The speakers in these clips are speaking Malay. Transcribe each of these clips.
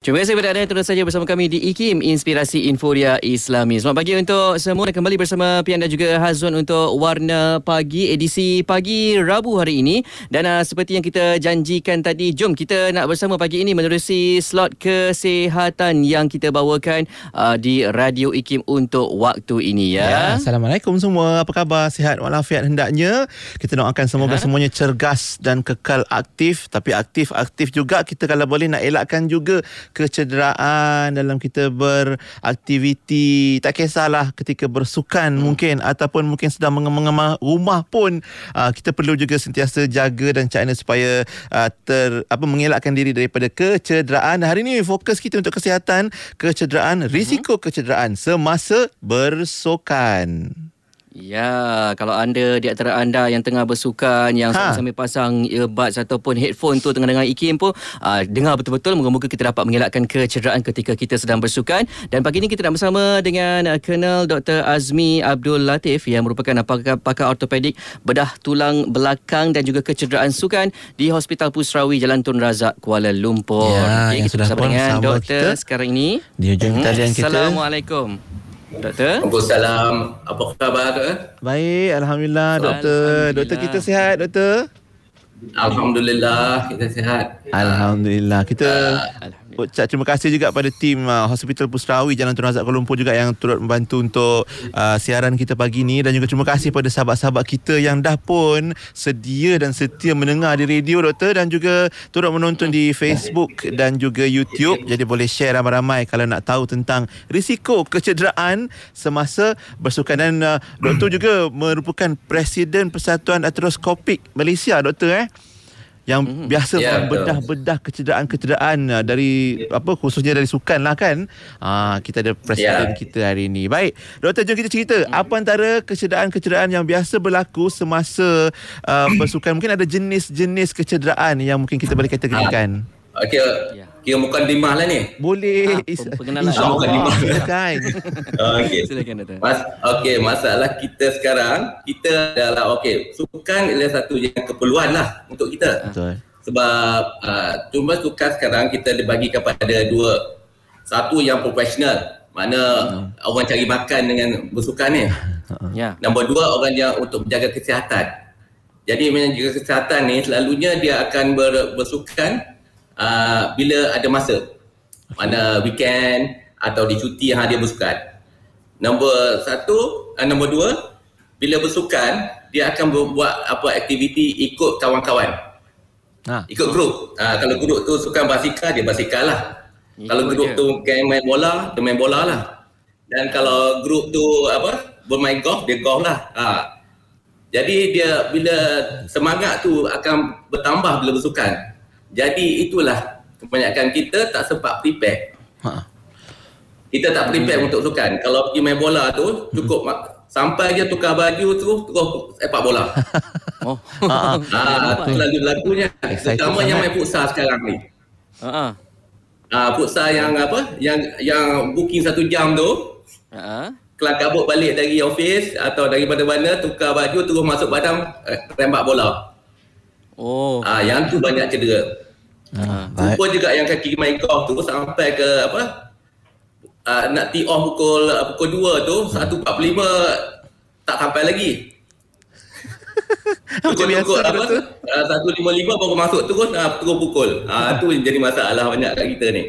Terima kasih kepada anda yang terus saja bersama kami di IKIM Inspirasi Inforia Islami. Selamat pagi untuk semua dan kembali bersama Pian dan juga Hazwan untuk Warna Pagi edisi pagi Rabu hari ini. Dan uh, seperti yang kita janjikan tadi, jom kita nak bersama pagi ini menerusi slot kesihatan yang kita bawakan uh, di Radio IKIM untuk waktu ini ya. ya. Assalamualaikum semua. Apa khabar? Sihat walafiat hendaknya. Kita doakan semoga ha? semuanya cergas dan kekal aktif tapi aktif-aktif juga kita kalau boleh nak elakkan juga kecederaan dalam kita beraktiviti tak kisahlah ketika bersukan hmm. mungkin ataupun mungkin sedang mengemang rumah pun uh, kita perlu juga sentiasa jaga dan cakna supaya uh, ter apa mengelakkan diri daripada kecederaan hari ini fokus kita untuk kesihatan kecederaan hmm. risiko kecederaan semasa bersukan Ya, kalau anda di antara anda yang tengah bersukan yang ha. sambil pasang earbuds ataupun headphone tu tengah dengar IKIM pun uh, dengar betul-betul moga-moga kita dapat mengelakkan kecederaan ketika kita sedang bersukan dan pagi ini kita nak bersama dengan uh, Colonel Dr Azmi Abdul Latif yang merupakan uh, pakar, pakar ortopedik bedah tulang belakang dan juga kecederaan sukan di Hospital Pusrawi Jalan Tun Razak Kuala Lumpur. Ya, okay, kita bersama dengan doktor kita. sekarang ini. Di hmm. kita. Assalamualaikum. Doktor. Waalaikumsalam. Apa khabar doktor? Baik, alhamdulillah doktor. Alhamdulillah. Doktor kita sihat, doktor? Alhamdulillah kita sihat. Alhamdulillah. Kita uh, ucap terima kasih juga pada tim uh, Hospital Pusrawi Jalan Tun Razak Kuala Lumpur juga yang turut membantu untuk uh, siaran kita pagi ini dan juga terima kasih pada sahabat-sahabat kita yang dah pun sedia dan setia mendengar di radio doktor. Dan juga turut menonton di Facebook dan juga YouTube. Jadi boleh share ramai-ramai kalau nak tahu tentang risiko kecederaan semasa bersukan. Dan uh, doktor juga merupakan Presiden Persatuan Ateroskopik Malaysia doktor eh yang mm-hmm. biasa yeah, membedah-bedah kecederaan-kecederaan uh, dari apa khususnya dari sukan lah kan. Ah kita ada presiden yeah. kita hari ini. Baik, doktor jom kita cerita mm-hmm. apa antara kecederaan-kecederaan yang biasa berlaku semasa uh, bersukan. Mungkin ada jenis-jenis kecederaan yang mungkin kita boleh kategorikan. Ah, okey. Yeah. Kira bukan dimah lah ni. Boleh. Ha, pengenalan. InsyaAllah. Bukan dimah. Bukan. okey. Silakan. Mas, okey, masalah kita sekarang, kita adalah, okey, sukan adalah satu yang keperluan lah untuk kita. Betul. Sebab, uh, cuma sukan sekarang kita dibagi kepada dua. Satu yang profesional. Mana hmm. orang cari makan dengan bersukan ni. Ya. Nombor dua, orang yang untuk menjaga kesihatan. Jadi menjaga kesihatan ni selalunya dia akan ber, bersukan uh, bila ada masa. Mana weekend atau di cuti yang dia bersukan. Nombor satu uh, nombor dua bila bersukan dia akan buat apa aktiviti ikut kawan-kawan. Ha. ikut grup uh, kalau grup tu sukan basikal dia basikal lah. Ikut kalau grup tu game main bola dia main bola lah. Dan kalau grup tu apa bermain golf dia golf lah. Uh. jadi dia bila semangat tu akan bertambah bila bersukan jadi itulah kebanyakan kita tak sempat prepare. Ha. Kita tak prepare hmm. untuk sukan. Kalau pergi main bola tu cukup hmm. sampai je tukar baju tu terus sepak bola. oh. Ha, ha. itu lalu lagunya. Terutama yang main futsal sekarang ni. Ha. Ah, futsal yang apa? Yang yang booking satu jam tu. Ha. Kelang kabut balik dari office atau dari mana-mana tukar baju terus masuk padang eh, rembat bola. Oh. Ah, yang tu banyak cedera. Ah, Lupa juga yang kaki main golf tu sampai ke apa? Ah, nak tee off pukul pukul 2 tu, hmm. 1.45 tak sampai lagi. Pukul apa? Uh, 1.55 baru masuk terus uh, terus pukul. Ah uh, tu jadi masalah banyak kat kita ni.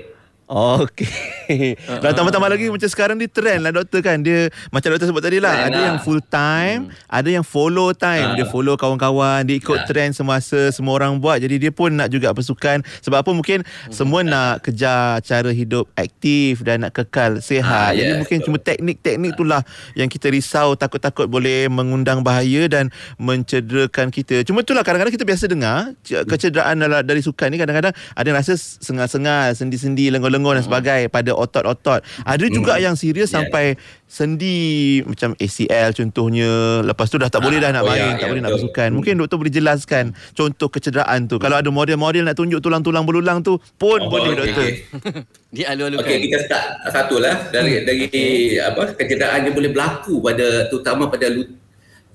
Okey. Uh-huh. Dan tambah-tambah lagi macam sekarang ni trend lah doktor kan. Dia macam doktor sebut tadi lah. Trend ada lah. yang full time. Hmm. Ada yang follow time. Uh. Dia follow kawan-kawan. Dia ikut uh. trend semasa semua orang buat. Jadi dia pun nak juga bersukan. Sebab apa mungkin uh. semua nak kejar cara hidup aktif dan nak kekal sihat. Uh, Jadi mungkin so. cuma teknik-teknik itulah yang kita risau. Takut-takut boleh mengundang bahaya dan mencederakan kita. Cuma itulah kadang-kadang kita biasa dengar. Kecederaan dari sukan ni kadang-kadang ada yang rasa sengal-sengal, sendi-sendi, lengur-lengur lengur dan sebagainya pada otot-otot. Ada juga hmm. yang serius yeah. sampai sendi macam ACL contohnya. Lepas tu dah tak boleh dah nak oh, main, yeah, tak yeah, boleh betul. nak bersukan. Mungkin doktor boleh jelaskan contoh kecederaan tu. Kalau ada model-model nak tunjuk tulang-tulang berulang tu pun oh, boleh okay. doktor. Dia alu-alukan. Okey, kita start satu lah dari dari apa kecederaan yang boleh berlaku pada terutama pada lut-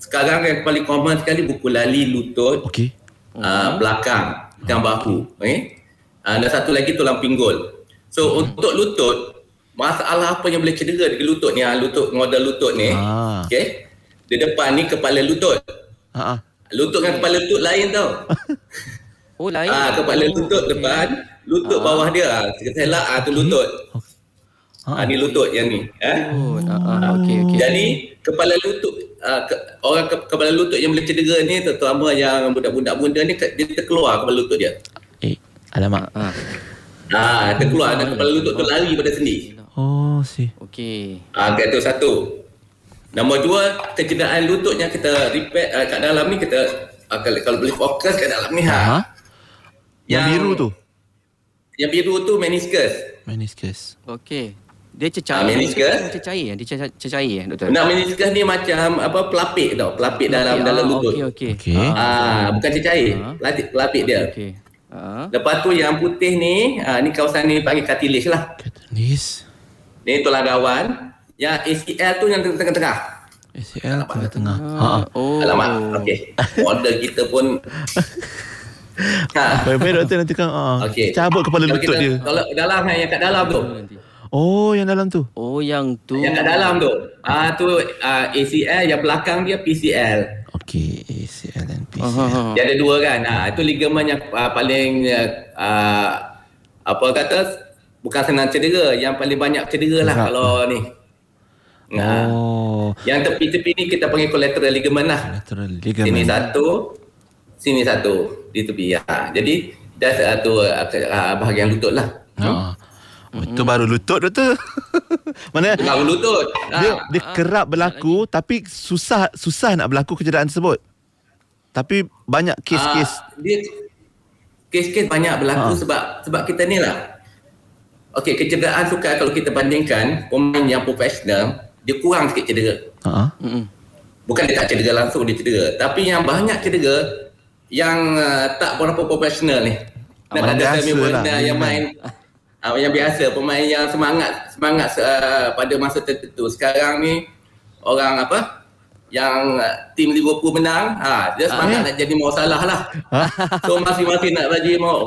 sekarang yang paling common sekali buku lali lutut. Okey. Uh, belakang dan bahu. Okey. Uh, dan satu lagi tulang pinggul. So hmm. untuk lutut, masalah apa yang boleh cedera di lutut ni, ah, lutut model lutut ni. Ah. Okay. Di depan ni kepala lutut. Ah. Lutut dengan kepala lutut lain tau. oh lain. Ah, kepala oh, lutut okay. depan, lutut ah. bawah dia. Ah, selak ah tu lutut. Ah, ni lutut yang ni. Eh? Oh, ah, okay, okay. Jadi kepala lutut uh, ke, orang ke, kepala lutut yang boleh cedera ni terutama yang budak-budak muda ni dia terkeluar kepala lutut dia. Eh, alamak. Ha. Ah, terkeluar dan kepala lutut tu lari pada sendi. Oh, si. Okey. Ah, itu satu. Nombor dua, kecederaan lutut yang kita repair uh, kat dalam ni kita uh, kalau, kalau boleh fokus kat dalam ni ha. ha? Yang, yang biru tu. Yang biru tu meniscus. Meniscus. Okey. Dia cecair. Ah, meniscus. Dia cecair. Dia cecair, doktor. Nah, meniscus ni macam apa pelapik tau. Pelapik dalam dalam ah, lutut. Okey, okey. Okay. Ah, bukan cecair. Ah. Pelapik, pelapik dia. Okey. Uh. Lepas tu yang putih ni, uh, ni kawasan ni panggil cartilage lah. Cartilage. Ni tulang gawan. Yang ACL tu yang tengah-tengah. ACL tengah-tengah. Uh, oh. Alamak. Okey. Model kita pun Ha. Baik-baik doktor nanti kan uh, okay. cabut kepala lutut kita, dia. Kalau dalam yang kat dalam tu. Oh, yang dalam tu. Oh, yang tu. Yang kat dalam tu. Ah tu uh, ACL yang belakang dia PCL. Okey, ACL dan PCL. Uh-huh. Dia ada dua kan. Ah itu ligamen yang uh, paling uh, apa kata bukan senang cedera, yang paling banyak cedera lah kalau ni. Nah. Oh. Yang tepi-tepi ni kita panggil collateral ligament lah. Collateral ligament. Sini satu, sini satu di tepi ya. Jadi dah satu uh, bahagian lutut lah. Uh. Hmm. Itu baru lutut doktor. Mana? Baru lutut. Dia, dia ah, kerap berlaku lagi. tapi susah susah nak berlaku kecederaan tersebut. Tapi banyak kes-kes. Ah, dia kes-kes banyak berlaku ha. sebab sebab kita ni lah. Okey, kecederaan suka kalau kita bandingkan pemain yang profesional, dia kurang sikit cedera. Ha. Bukan dia tak cedera langsung dia cedera, tapi yang banyak cedera yang uh, tak berapa profesional ni. Nak ada semi lah. yang main uh, yang biasa pemain yang semangat semangat uh, pada masa tertentu. Sekarang ni orang apa yang uh, tim Liverpool menang ha dia semangat uh, nak jadi mau salah lah. So masing-masing nak bagi mau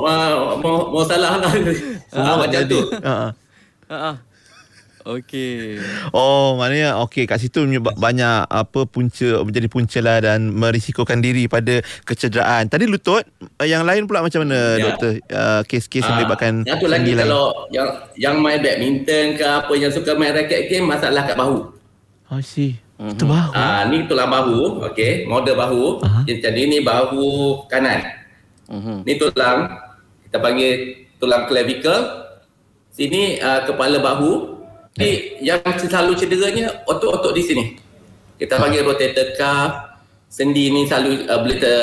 mau mau salah lah. Uh, macam jadi. tu. Uh, uh, uh. Okey. Oh, maknanya okey kat situ banyak apa punca menjadi punca lah dan merisikokan diri pada kecederaan. Tadi lutut, yang lain pula macam mana ya. doktor? Uh, kes-kes yang ah, melibatkan Satu lagi lain. kalau yang yang main badminton ke apa yang suka main raket game masalah kat bahu. I see. Mm-hmm. Itu bahu. Ah, ni tulang bahu, okey, model bahu. Uh-huh. Jadi ni bahu kanan. Uh-huh. Ni tulang kita panggil tulang clavicle. Sini uh, kepala bahu, jadi yang selalu cederanya otot-otot di sini. Kita panggil rotator cuff, sendi ni selalu uh, boleh ter,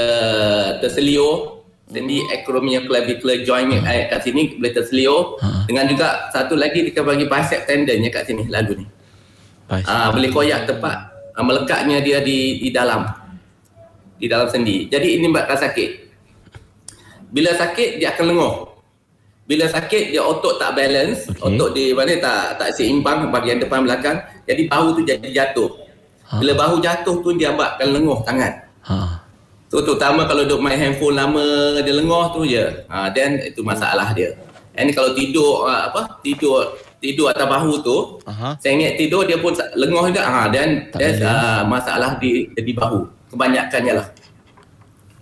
terselio. Sendi acromial clavicular joint uh. kat sini boleh terselio. Uh. Dengan juga satu lagi kita panggil bicep tendon kat sini lalu ni. Ah uh, boleh koyak tepat uh, melekatnya dia di di dalam di dalam sendi. Jadi ini buat sakit. Bila sakit dia akan lenguh bila sakit dia otot tak balance. Okay. otot di mana tak tak seimbang bahagian depan belakang. Jadi bahu tu jadi jatuh. Ha. bila bahu jatuh tu dia akan lenguh tangan ha. so terutama kalau duk main handphone lama dia lenguh tu je. Ha, then itu masalah dia. And kalau tidur ha, apa tidur tidur atas bahu tu uh-huh. saya ingat tidur dia pun lenguh juga. Ha, then that's uh, masalah di di bahu. Kebanyakannya lah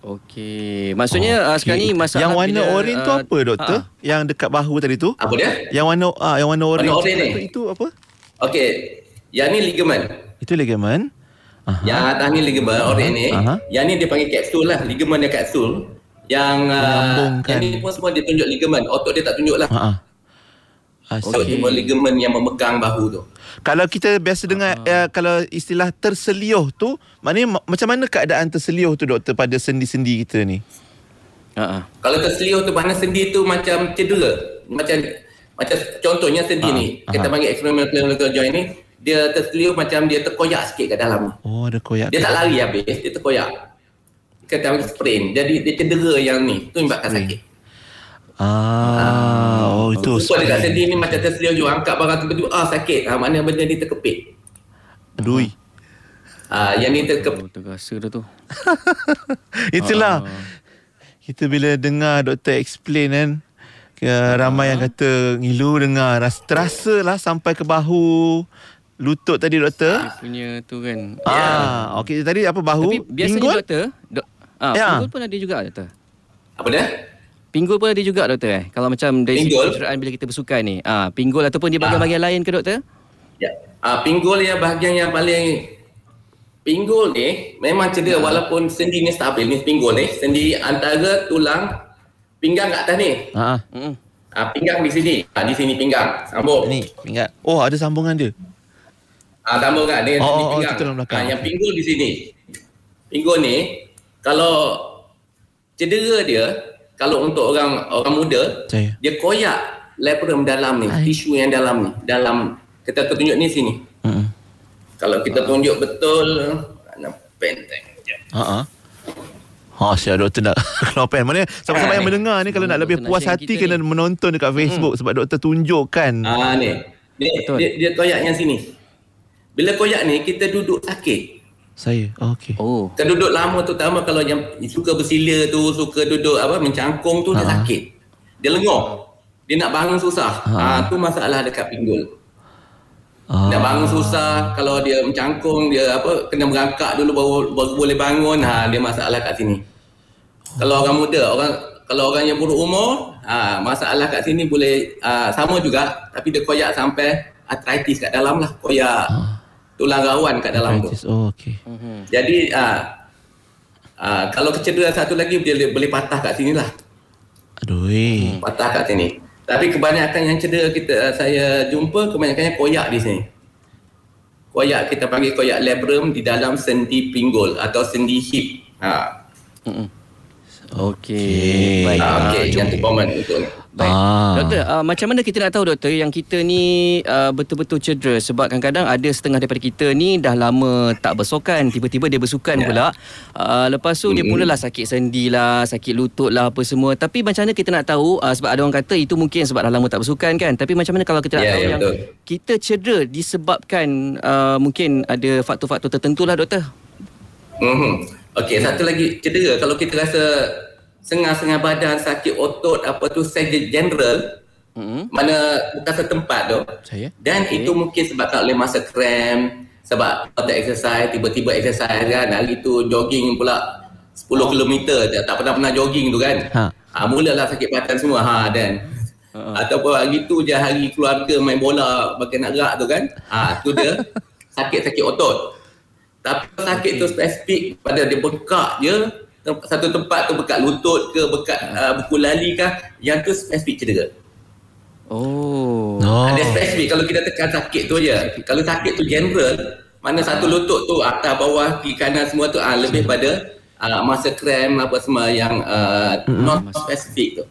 Okey. Maksudnya okay. uh, sekarang ni masalah Yang warna bila, oranye uh, tu apa doktor? Ha. Yang dekat bahu tadi tu? Apa dia? Yang warna ah uh, yang warna oranye itu, itu apa? Okey. Yang ni ligament. Itu ligament. Aha. Yang atas ni ligament oranye ni. Aha. Yang ni dia panggil kapsul lah, ligament dia kapsul. Yang uh, yang ni pun semua dia tunjuk ligament. Otot dia tak tunjuk lah. Ha. Okay. So, ligament yang memegang bahu tu. Kalau kita biasa dengar uh. uh, kalau istilah terseliuh tu, maknanya macam mana keadaan terseliuh tu doktor pada sendi-sendi kita ni? Uh-uh. Kalau terseliuh tu mana sendi tu macam cedera. Macam macam contohnya sendi uh ni, kita panggil external clavicular joint ni, dia terseliuh macam dia terkoyak sikit kat dalam ni. Oh, ada koyak. Dia tak lari habis, dia terkoyak. Kita panggil sprain. Jadi dia cedera yang ni, tu menyebabkan sakit. Ah, oh itu. Sebab dekat sendi ni macam tersedia juga angkat barang tiba-tiba ah sakit. Ah mana benda ni terkepit. Aduh. Ah yang ni terkepit. Oh, terasa dah tu. Itulah. Ah. Kita bila dengar doktor explain kan uh, ramai yang kata ngilu dengar rasa terasa lah sampai ke bahu lutut tadi doktor dia punya tu kan ah yeah. okey tadi apa bahu tapi biasanya pinggul? doktor do- ah ya. pinggul pun ada juga doktor apa dia pinggul pun ada juga doktor eh kalau macam dari cederaan bila kita bersukan ni ah pinggul ataupun di bahagian-bahagian ah. lain ke doktor ya ah pinggul ya bahagian yang paling pinggul ni memang cedera ah. walaupun sendi ni stabil ni pinggul ni sendi antara tulang pinggang kat atas ni. Ha. Hmm. Ha, pinggang di sini. Ha, di sini pinggang. Sambung. Ni pinggang. Oh, ada sambungan dia. Ah, ha, sambung kan dia oh, sini oh, pinggang. Oh, ha, yang pinggul di sini. Pinggul ni kalau cedera dia kalau untuk orang orang muda Saya. dia koyak labrum dalam ni, Ay. tisu yang dalam ni, dalam kita tunjuk ni sini. Hmm. Kalau kita tunjuk betul nak penteng. Ha ah. Ha, saya doktor nak keluar pen. Mana sama-sama yang mendengar ni kalau nak lebih puas hati kena ni. menonton dekat Facebook hmm. sebab doktor tunjukkan. Ah ni. Dia, dia, dia koyak yang sini. Bila koyak ni kita duduk sakit. Saya. Oh, okey. Oh. Kita duduk lama tu terutama kalau yang suka bersila tu, suka duduk apa mencangkung tu ha. dia sakit. Dia lenguh. Dia nak bangun susah. Ha. ha tu masalah dekat pinggul. Ah. Nak bangun susah kalau dia mencangkung dia apa kena merangkak dulu baru, baru boleh bangun ha dia masalah kat sini. Kalau orang muda, orang kalau orang yang buruk umur, ha masalah kat sini boleh ha, sama juga tapi dia koyak sampai arthritis kat dalam lah, koyak ah. Tulang rawan kat dalam arthritis. tu. Oh okey. Mhm. Jadi ha, ha, kalau kecederaan satu lagi dia boleh patah kat sini lah. Aduh. Eh. Patah kat sini. Tapi kebanyakan yang cedera kita saya jumpa kebanyakannya koyak di sini. Koyak kita panggil koyak labrum di dalam sendi pinggul atau sendi hip. Ha. Okey. Baik. Ha, okey, yang tu komen untuk ni. Baik. Ah. Doktor, uh, macam mana kita nak tahu doktor yang kita ni uh, betul-betul cedera sebab kadang-kadang ada setengah daripada kita ni dah lama tak bersukan, tiba-tiba dia bersukan yeah. pula. Uh, lepas tu mm-hmm. dia mulalah sakit sendi lah, sakit lutut lah apa semua. Tapi macam mana kita nak tahu uh, sebab ada orang kata itu mungkin sebab dah lama tak bersukan kan. Tapi macam mana kalau kita nak yeah, tahu yeah, yang betul. kita cedera disebabkan uh, mungkin ada faktor-faktor tertentu lah doktor. Mm-hmm. Okey, satu lagi cedera kalau kita rasa sengah-sengah badan, sakit otot, apa tu sakit general, mm-hmm. mana bukan setempat tu. Saya? Dan okay. itu mungkin sebab tak boleh masa krem, sebab tak exercise, tiba-tiba exercise kan, hari tu jogging pula 10 oh. km, tak pernah-pernah jogging tu kan. Ha. Ha, mulalah sakit badan semua. Ha, dan uh-huh. Ataupun hari tu je hari keluarga main bola pakai nak gerak tu kan. Ha, tu dia sakit-sakit otot. Tapi sakit tu spesifik pada dia bengkak je satu tempat tu bekat lutut ke bekat uh, buku lali ke yang tu spesifik cedera. Oh. Ada spesifik kalau kita tekan sakit tu aja kalau sakit tu general mana satu lutut tu atas bawah kiri kanan semua tu uh, lebih pada uh, masa krem apa semua yang uh, non spesifik tu.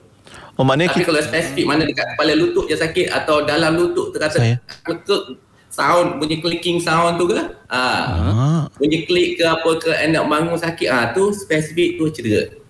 Oh, maknanya Tapi kita... kalau spesifik mana dekat kepala lutut je sakit atau dalam lutut terasa kekek sound bunyi clicking sound tu ke ha. Ah. bunyi klik ke apa ke up bangun sakit ah ha, tu spesifik tu cedera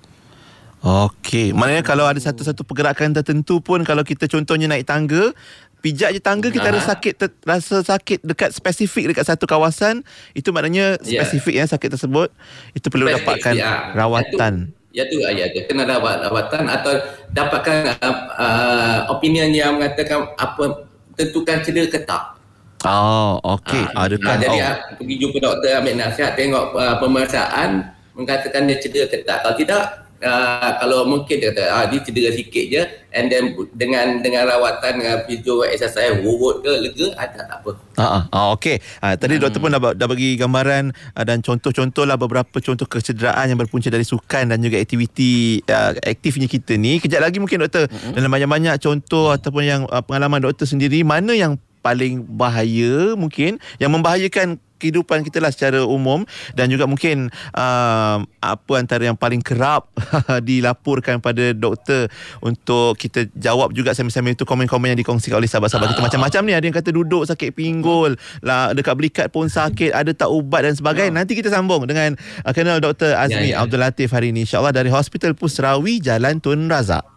Okey, maknanya kalau ada satu-satu pergerakan tertentu pun kalau kita contohnya naik tangga, pijak je tangga kita ha. rasa sakit ter, rasa sakit dekat spesifik dekat satu kawasan, itu maknanya ya. spesifik yeah. ya sakit tersebut. Itu perlu spesifik, dapatkan ya. rawatan. Ya tu, ya tu, ya tu. Kena dapat rawatan atau dapatkan uh, uh, opinion yang mengatakan apa tentukan cedera ke tak. Oh, okey. Ha, Adakah ha, jadi oh. pergi jumpa doktor ambil nasihat tengok uh, pemeriksaan mengatakan dia cedera ke tak. Kalau tidak uh, kalau mungkin dia kata ah dia cedera sikit je and then dengan dengan rawatan dengan video exercise urut ke lega ada tak apa. Ha ah, ah okey. Ah tadi hmm. doktor pun dah dah bagi gambaran uh, dan contoh-contoh lah beberapa contoh kecederaan yang berpunca dari sukan dan juga aktiviti uh, aktifnya kita ni. Kejap lagi mungkin doktor hmm. dalam banyak-banyak contoh ataupun yang uh, pengalaman doktor sendiri mana yang paling bahaya mungkin yang membahayakan kehidupan kita lah secara umum dan juga mungkin uh, apa antara yang paling kerap dilaporkan pada doktor untuk kita jawab juga sambil-sambil itu komen-komen yang dikongsikan oleh sahabat-sahabat kita. Macam-macam ni ada yang kata duduk sakit pinggul lah dekat belikat pun sakit ada tak ubat dan sebagainya. Nanti kita sambung dengan uh, kenal Dr. Azmi ya, ya. Abdul Latif hari ini. insyaAllah dari Hospital Pusrawi Jalan Tun Razak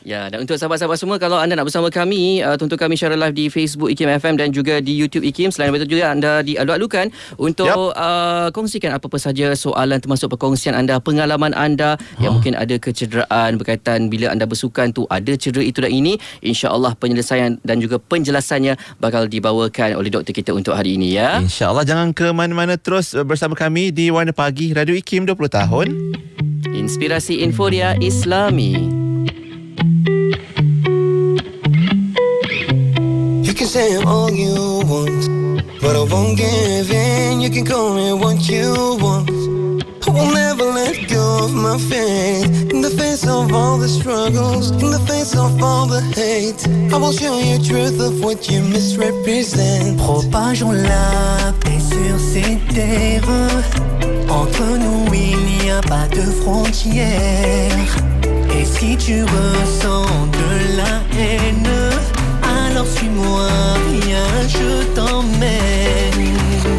Ya, dan untuk sahabat-sahabat semua kalau anda nak bersama kami, uh, tonton kami secara live di Facebook IKIM FM dan juga di YouTube IKIM. Selain itu juga anda dialu-alukan untuk yep. uh, kongsikan apa-apa saja soalan termasuk perkongsian anda, pengalaman anda huh. yang mungkin ada kecederaan berkaitan bila anda bersukan tu ada cedera itu dan ini. InsyaAllah penyelesaian dan juga penjelasannya bakal dibawakan oleh doktor kita untuk hari ini ya. InsyaAllah jangan ke mana-mana terus bersama kami di Warna Pagi Radio IKIM 20 tahun. Inspirasi Inforia Islami. Can say all you want, but I won't give in. You can call me what you want. I will never let go of my faith. In the face of all the struggles, in the face of all the hate, I will show you truth of what you misrepresent. Propageons la paix sur ces terres. Entre nous, il n'y a pas de frontières. Si tu ressens de la haine, alors suis-moi, viens, je t'emmène.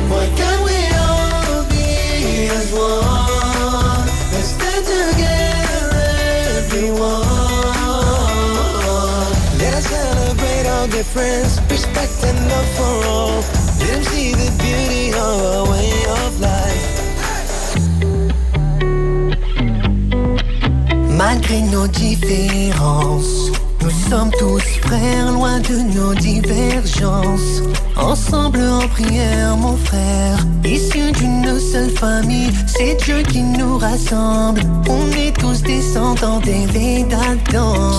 Why can't we all be as one? Let's stand together, everyone. Let us celebrate our difference, respect and love for all. Let them see the beauty of our way of life. Malgré nos différences. Nous sommes tous frères, loin de nos divergences. Ensemble en prière, mon frère. Issus d'une seule famille, c'est Dieu qui nous rassemble. On est tous descendants des Vedas.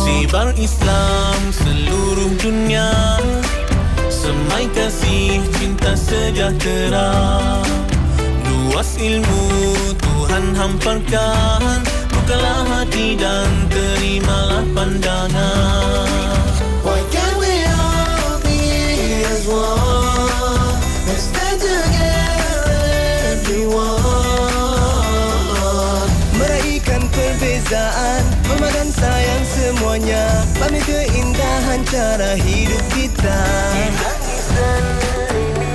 Sibar Islam seluruh dunia. Semai kasih cinta sejahtera. Luas ilmu Tuhan. Bukalah hati dan terimalah pandangan. Why can't we all be as one? Let's stand together everyone Meraihkan perbezaan Memakan sayang semuanya. Pamit keindahan cara hidup kita. Tidak isan ini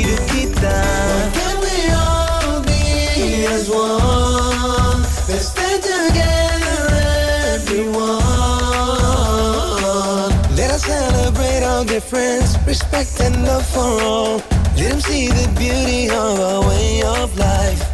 difference, respect and love for all. Let them see the beauty of our way of life.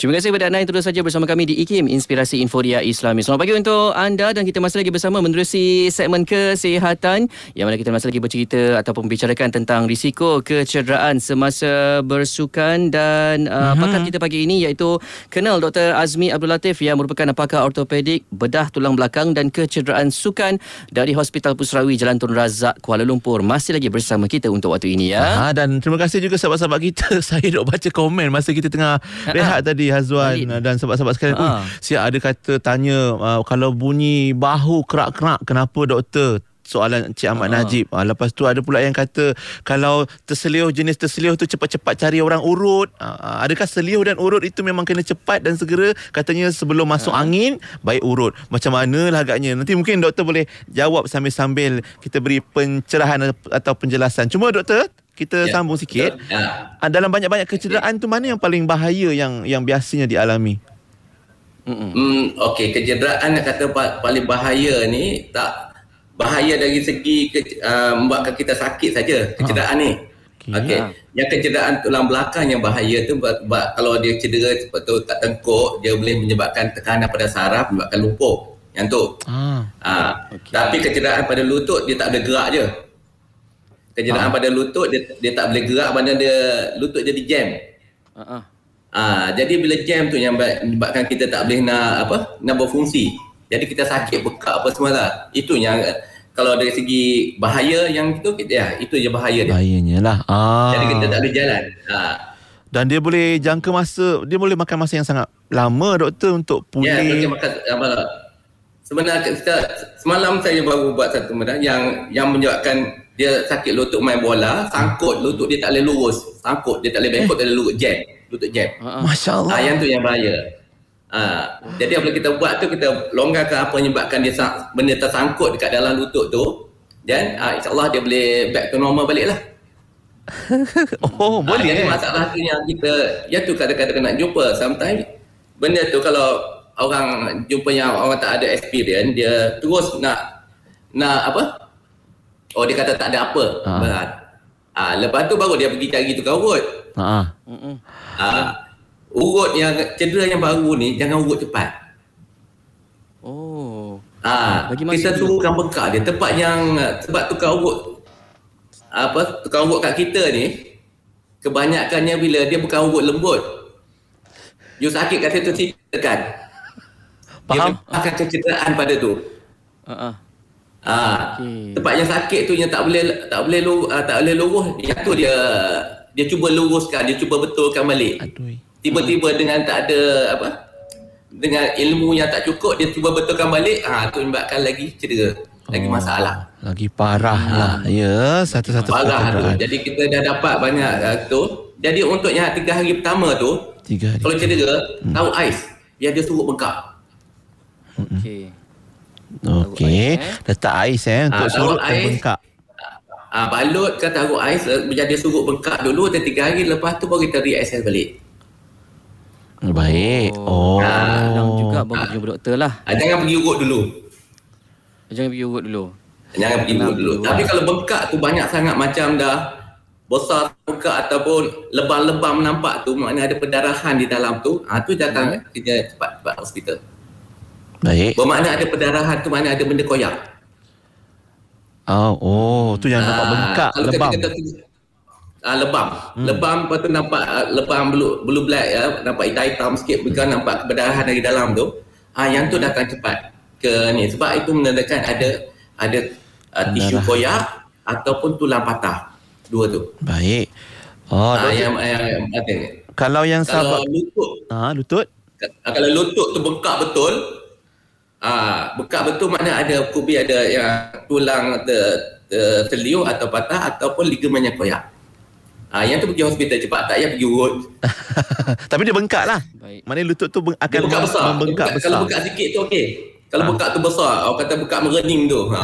Terima kasih kepada anda yang terus saja bersama kami di IKIM Inspirasi Inforia Islami. Selamat pagi untuk anda dan kita masih lagi bersama menerusi segmen kesihatan yang mana kita masih lagi bercerita ataupun membicarakan tentang risiko kecederaan semasa bersukan dan uh, uh-huh. pakar kita pagi ini iaitu Kenal Dr. Azmi Abdul Latif yang merupakan pakar ortopedik bedah tulang belakang dan kecederaan sukan dari Hospital Pusrawi Jalan Tun Razak Kuala Lumpur. Masih lagi bersama kita untuk waktu ini ya. Uh, dan terima kasih juga sahabat-sahabat kita. Saya dok baca komen masa kita tengah uh-huh. rehat Hazwan Khalid. dan sahabat-sahabat sekalian. Ha. Siap ada kata tanya uh, kalau bunyi bahu kerak-kerak kenapa doktor? soalan Cik Ahmad ha. Najib. Ha, lepas tu ada pula yang kata kalau terseliuh jenis terseliuh tu cepat-cepat cari orang urut. Ha, adakah seliuh dan urut itu memang kena cepat dan segera katanya sebelum masuk ha. angin baik urut. Macam mana lah agaknya. Nanti mungkin doktor boleh jawab sambil-sambil kita beri pencerahan atau penjelasan. Cuma doktor kita ya, sambung sikit. Ya. Dalam banyak-banyak kecederaan tu mana yang paling bahaya yang yang biasanya dialami? Hmm, okey, kecederaan yang kata paling bahaya ni tak bahaya dari segi ke, uh, membuatkan kita sakit saja kecederaan ha. ni. Okey. Okay. Ha. Yang kecederaan tulang belakang yang bahaya tu buat, buat, kalau dia cedera seperti kat tengkuk, dia boleh menyebabkan tekanan pada saraf, menyebabkan lumpuh. Yang tu. Ha. Ha. Okay. Tapi kecederaan pada lutut dia tak boleh gerak je kecederaan ha. pada lutut dia dia tak boleh gerak mana dia lutut jadi jam. Ha. Ha, jadi bila jam tu yang menyebabkan kita tak boleh nak apa nak berfungsi. Jadi kita sakit bekak apa semua lah. Itu yang kalau dari segi bahaya yang itu ya itu je bahaya dia. Bahayanya lah. Ah. Jadi kita tak boleh jalan. Ha. Dan dia boleh jangka masa, dia boleh makan masa yang sangat lama doktor untuk pulih. Ya, makan apa sebenarnya kita semalam saya baru buat satu benda yang yang menyebabkan dia sakit lutut main bola, sangkut lutut dia tak boleh lurus. Sangkut dia tak boleh bengkok, eh. tak boleh lurus jam. Lutut jam. Masya-Allah. Ah, yang tu yang bahaya. Ah, jadi apa kita buat tu kita longgarkan apa menyebabkan dia benda tersangkut dekat dalam lutut tu dan ah, insya-Allah dia boleh back to normal balik lah. oh, boleh. Ah, jadi masalah tu yang kita ya tu kadang-kadang nak jumpa sometimes benda tu kalau orang jumpa yang orang tak ada experience dia terus nak nak apa oh dia kata tak ada apa ha. Ah, lepas tu baru dia pergi cari tukar urut ha. Ah, urut yang cedera yang baru ni jangan urut cepat oh ah kita suruhkan bekak dia tempat yang sebab tukar urut apa tukar urut kat kita ni kebanyakannya bila dia bukan urut lembut you sakit kat situ tekan Faham? Dia akan kecederaan pada tu. Uh-uh. Ah, okay. tempat yang sakit tu yang tak boleh tak boleh lu, uh, tak boleh lurus, yang tu dia dia cuba luruskan, dia cuba betulkan balik. Aduh. Tiba-tiba hmm. dengan tak ada apa? Dengan ilmu yang tak cukup, dia cuba betulkan balik, ah ha, tu menyebabkan lagi cedera. Lagi oh, masalah. Lagi parah ha. lah. Ya, satu-satu parah tu. Jadi kita dah dapat banyak uh, tu. Jadi untuk yang tiga hari pertama tu, tiga hari. kalau cedera, hmm. tahu ais, biar dia suruh bengkak. Okey. Okey. Letak ais eh untuk ha, surut dan bengkak. Ah, ha, balut ke taruh ais menjadi surut bengkak dulu dan tiga hari lepas tu baru kita reassess balik. Baik. Oh. Ha. juga baru ha. jumpa doktor lah. Ha, jangan pergi urut dulu. Jangan pergi urut dulu. Jangan pergi urut dulu. Tapi kalau bengkak tu banyak sangat macam dah besar bengkak ataupun lebam-lebam nampak tu maknanya ada pendarahan di dalam tu. Ha, tu datang hmm. kita cepat-cepat hospital. Baik. Bermakna ada perdarahan tu mana ada benda koyak. Oh, oh tu yang nampak ah, bengkak, kalau lebam. Kata, ah, lebam. Hmm. Lebam lepas tu nampak uh, lebam blue, blue black ya, nampak hitam-hitam sikit bukan nampak perdarahan dari dalam tu. Ah yang tu akan cepat ke ni sebab itu menandakan ada ada uh, tisu koyak ataupun tulang patah. Dua tu. Baik. Oh, ah, yang, yang, yang, yang, kalau yang sahabat lutut. Ah, lutut. Kalau lutut tu bengkak betul, Ah, bekak betul makna ada kubi ada yang tulang ter, ter, terliur atau patah ataupun ligamen yang koyak. Ah, yang tu pergi hospital cepat tak payah pergi urut. Tapi dia bengkak lah. Baik. Mana lutut tu akan dia bengkak besar. membengkak besar. Kalau bengkak sikit tu okey. Kalau ha. bengkak tu besar, orang kata bengkak merening tu. Ha.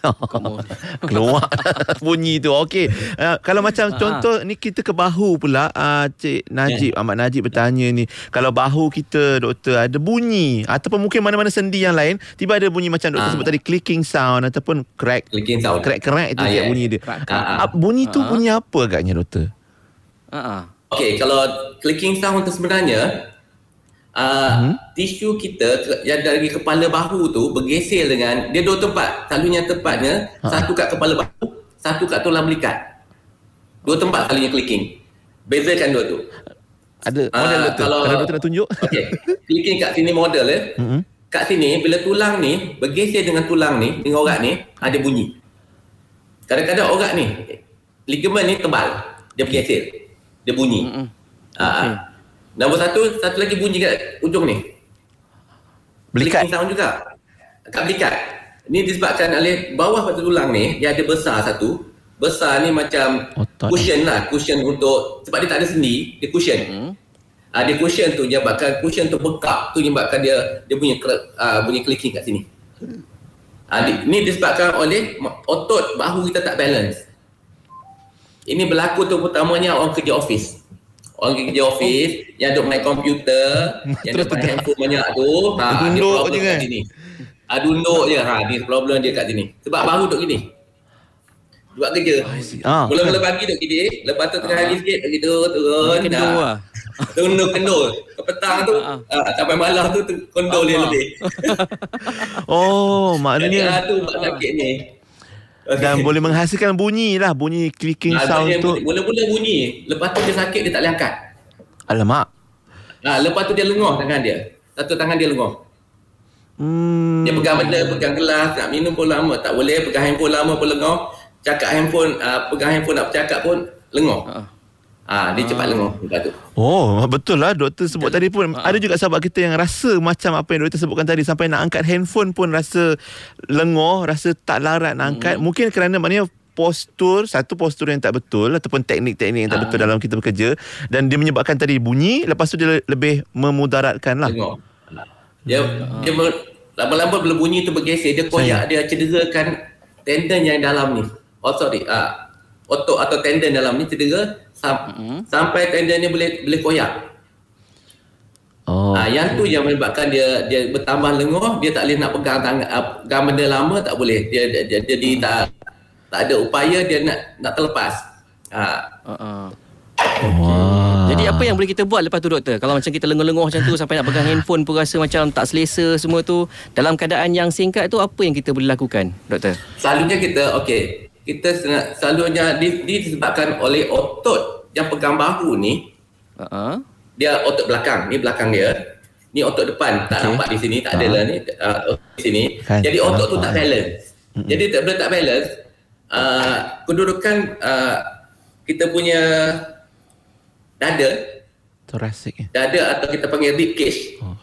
Keluar bunyi tu. Okey. Uh, kalau macam uh contoh ni kita ke bahu pula uh, Cik Najib, yeah. Ahmad Najib bertanya ni. Kalau bahu kita doktor ada bunyi ataupun mungkin mana-mana sendi yang lain tiba ada bunyi macam doktor uh. sebut tadi clicking sound ataupun crack. Clicking sound. Crack-crack itu uh, yeah. bunyi dia. Uh, uh, bunyi tu uh. bunyi apa agaknya doktor? Uh-uh. Okey, kalau clicking sound tu sebenarnya uh, hmm? tisu kita yang dari kepala bahu tu bergeser dengan dia dua tempat selalunya tempatnya ha. satu kat kepala bahu satu kat tulang belikat dua tempat selalunya clicking bezakan dua tu ada uh, model doktor kalau, ada doktor nak tunjuk okey clicking kat sini model eh hmm. kat sini bila tulang ni bergeser dengan tulang ni dengan orat ni ada bunyi kadang-kadang orat ni ligamen ni tebal dia bergeser dia bunyi hmm. uh, okay. Nombor satu, satu lagi bunyi kat ujung ni. Belikat. Belikat sound juga. Kat belikat. Ni disebabkan oleh bawah pada tulang ni, dia ada besar satu. Besar ni macam Otot cushion lah. Cushion untuk, sebab dia tak ada sendi, dia cushion. Hmm. Uh, dia cushion tu, dia bakal cushion tu bekak. Tu bakal dia, dia punya uh, bunyi clicking kat sini. Uh, di, ni disebabkan oleh otot bahu kita tak balance. Ini berlaku tu pertamanya orang kerja office orang kerja office oh. yang duduk main komputer yang duduk main handphone banyak tu ha, dia problem kat sini ha, dunduk je ha, ni problem dia kat sini sebab baru duduk gini buat kerja ah. mula-mula pagi duduk gini lepas tu tengah hari sikit begitu turun kendor lah tunduk kendor ke petang tu ha, sampai malam tu kendor dia lebih oh maknanya tu sakit ni dan boleh menghasilkan bunyi lah. Bunyi clicking nah, sound tu. mula-mula bunyi. Lepas tu dia sakit dia tak boleh angkat. Alamak. Nah, lepas tu dia lengah tangan dia. Satu tangan dia lengah hmm. dia pegang benda pegang gelas nak minum pun lama. Tak boleh pegang handphone lama pun lengah cakap handphone uh, pegang handphone nak bercakap pun lengah uh. Ah, dia cepat lenguh lepas tu. Oh, betul lah doktor sebut betul. tadi pun ha. ada juga sahabat kita yang rasa macam apa yang doktor sebutkan tadi sampai nak angkat handphone pun rasa lenguh, rasa tak larat nak angkat. Hmm. Mungkin kerana maknanya postur satu postur yang tak betul ataupun teknik-teknik yang tak ha. betul dalam kita bekerja dan dia menyebabkan tadi bunyi lepas tu dia lebih memudaratkan lah. Lenguh. Dia ha. dia lama-lama bila bunyi tu bergeser dia koyak Saya. dia cederakan tendon yang dalam ni. Oh sorry. Ah, otot atau tendon dalam ni cedera sam- mm-hmm. sampai tendon ni boleh boleh koyak. Oh. Ha, yang tu yang menyebabkan dia dia bertambah lenguh, dia tak boleh nak pegang tangan uh, pegang benda lama tak boleh. Dia dia, dia jadi mm. tak tak ada upaya dia nak nak terlepas. Ha. Uh-uh. Okay. Jadi apa yang boleh kita buat lepas tu doktor? Kalau macam kita lenguh-lenguh macam tu sampai nak pegang handphone pun rasa macam tak selesa semua tu. Dalam keadaan yang singkat tu apa yang kita boleh lakukan doktor? Selalunya kita okey kita selalunya disebabkan oleh otot yang pegang bahu ni uh-huh. dia otot belakang ni belakang dia ni otot depan tak okay. nampak di sini tak uh-huh. ada lah ni uh, di sini kan. jadi otot tu tak balance uh-huh. jadi tak boleh tak balance uh, kedudukan uh, kita punya dada thoracic dada atau kita panggil rib cage oh.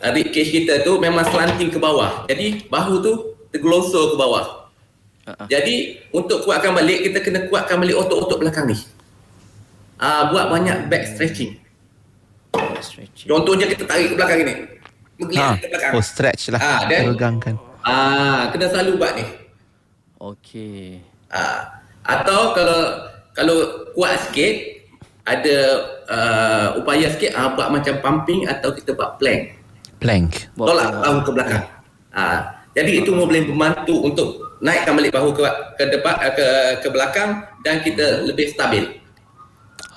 uh, rib cage kita tu memang slanting ke bawah jadi bahu tu tergelosor ke bawah Uh-huh. Jadi untuk kuatkan balik kita kena kuatkan balik otot-otot belakang ni. Ah uh, buat banyak back stretching. stretching. Contohnya kita tarik ke belakang ni. ha. ke belakang. Oh stretch lah. Ah uh, regangkan. Ah uh, kena selalu buat ni. Okey. Ah uh, atau kalau kalau kuat sikit ada uh, upaya sikit uh, buat macam pumping atau kita buat plank. Plank. Tolak bahu ke belakang. Ah uh, jadi itu boleh membantu untuk naikkan balik bahu ke ke depan eh, ke ke belakang dan kita lebih stabil.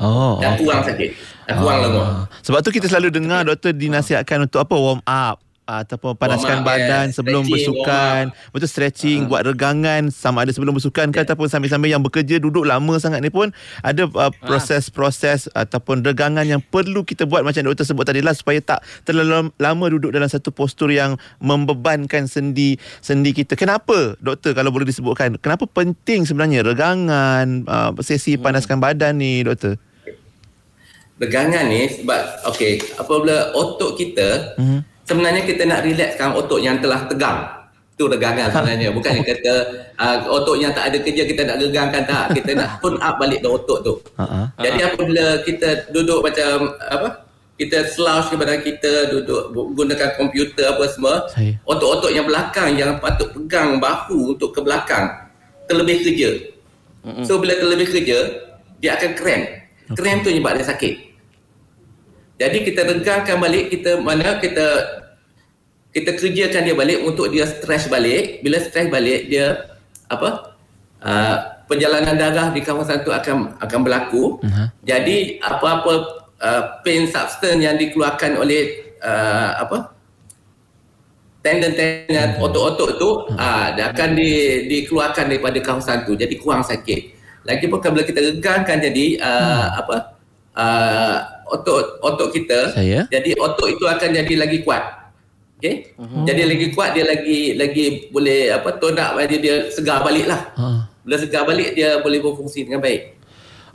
Oh. Dan kurang sakit. Dan kurang oh. lenguh. Sebab tu kita selalu dengar doktor dinasihatkan untuk apa warm up ataupun panaskan up, badan yeah. sebelum stretching, bersukan betul stretching uh. buat regangan sama ada sebelum bersukan yeah. ke ataupun sambil-sambil yang bekerja duduk lama sangat ni pun ada uh, proses-proses ataupun regangan yang perlu kita buat macam doktor sebut tadi lah supaya tak terlalu lama duduk dalam satu postur yang membebankan sendi sendi kita kenapa doktor kalau boleh disebutkan kenapa penting sebenarnya regangan uh, sesi hmm. panaskan hmm. badan ni doktor regangan ni sebab okey apabila otot kita hmm sebenarnya kita nak relaxkan otot yang telah tegang tu regangan sebenarnya bukan yang kata uh, otot yang tak ada kerja kita nak regangkan tak kita nak tune up balik the otot tu uh-huh. jadi apabila kita duduk macam apa kita slouch kepada kita duduk gunakan komputer apa semua Saya. otot-otot yang belakang yang patut pegang bahu untuk ke belakang terlebih kerja uh-huh. so bila terlebih kerja dia akan cramp okay. cramp tu menyebabkan dia sakit jadi kita regangkan balik kita mana kita kita kerjakan dia balik untuk dia stres balik. Bila stres balik dia apa? Uh, perjalanan darah di kawasan tu akan akan berlaku. Uh-huh. Jadi apa-apa uh, pain substance yang dikeluarkan oleh uh, apa? tendon-tendon uh-huh. otot-otot tu uh-huh. uh, dia akan di, dikeluarkan daripada kawasan tu. Jadi kurang sakit. Lagi pun kalau kita regangkan jadi uh, uh-huh. apa? Uh, otot otot kita Saya? jadi otot itu akan jadi lagi kuat okey uh-huh. jadi lagi kuat dia lagi lagi boleh apa tonak dia dia segar baliklah uh. bila segar balik dia boleh berfungsi dengan baik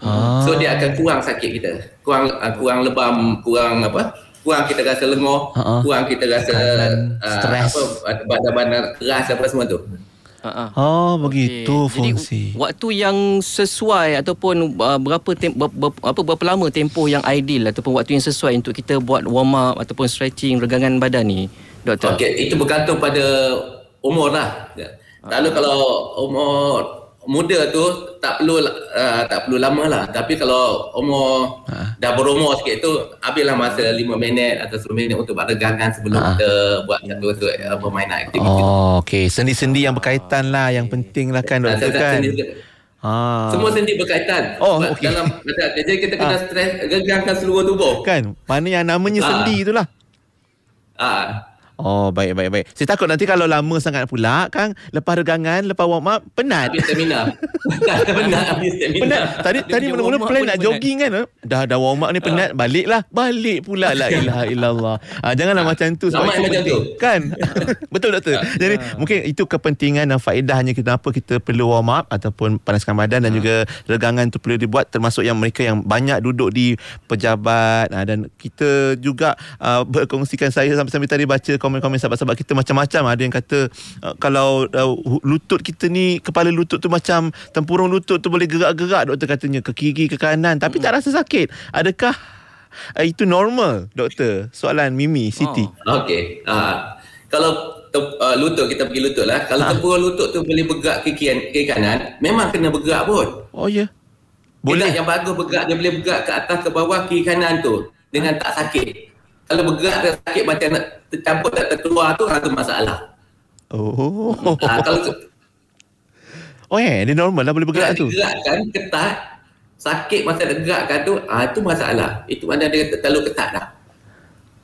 uh. so dia akan kurang sakit kita kurang uh, kurang lebam kurang apa kurang kita rasa lenguh uh-huh. kurang kita rasa uh, apa badan-badan keras apa semua tu Uh-huh. Oh begitu okay. fungsi. Jadi waktu yang sesuai ataupun uh, berapa tem- ber- ber- apa berapa lama tempoh yang ideal ataupun waktu yang sesuai untuk kita buat warm up ataupun stretching regangan badan ni doktor. Okey itu bergantung pada umur lah. Lalu uh-huh. kalau umur muda tu tak perlu uh, tak perlu lama lah tapi kalau umur ha. dah berumur sikit tu habislah masa 5 minit atau 10 minit untuk buat regangan sebelum ha. kita buat satu satu uh, permainan aktiviti oh, okey sendi-sendi yang berkaitan lah yang penting lah kan doktor kan Ha. Semua sendi berkaitan. Oh, okey. Dalam jadi kita kena ha. stres regangkan seluruh tubuh. Kan? Mana yang namanya ha. sendi itulah. Ah. Oh, baik, baik, baik. Saya takut nanti kalau lama sangat pula, Kang, lepas regangan, lepas warm up, penat. Habis stamina. penat habis stamina. Penat. Tadi tadi mula-mula plan nak jogging kan. Dah dah warm up ni penat, baliklah. Balik pula la ilaha illallah. Ah, janganlah macam tu itu macam tu. Kan? Betul doktor. Jadi mungkin itu kepentingan dan faedahnya kenapa kita perlu warm up ataupun panaskan badan dan juga regangan tu perlu dibuat termasuk yang mereka yang banyak duduk di pejabat dan kita juga uh, berkongsikan saya sampai-sampai tadi baca komen-komen sahabat-sahabat kita macam-macam. Ada yang kata uh, kalau uh, lutut kita ni kepala lutut tu macam tempurung lutut tu boleh gerak-gerak doktor katanya ke kiri ke kanan. Tapi tak rasa sakit. Adakah uh, itu normal doktor? Soalan Mimi Siti. Oh. okey. Uh, kalau uh, lutut kita pergi lutut lah. Kalau ha. tempurung lutut tu boleh bergerak ke kiri, ke kanan memang kena bergerak pun. Oh ya. Yeah. boleh yang bagus bergerak dia boleh bergerak ke atas ke bawah kiri kanan tu. Dengan tak sakit kalau bergerak dan sakit macam nak tercampur tak terkeluar tu ada masalah. Oh. Ha, kalau Oh eh, dia normal lah boleh bergerak tu. Gerakkan ketat, sakit masa nak gerakkan tu, ah ha, itu masalah. Itu mana dia terlalu ketat dah.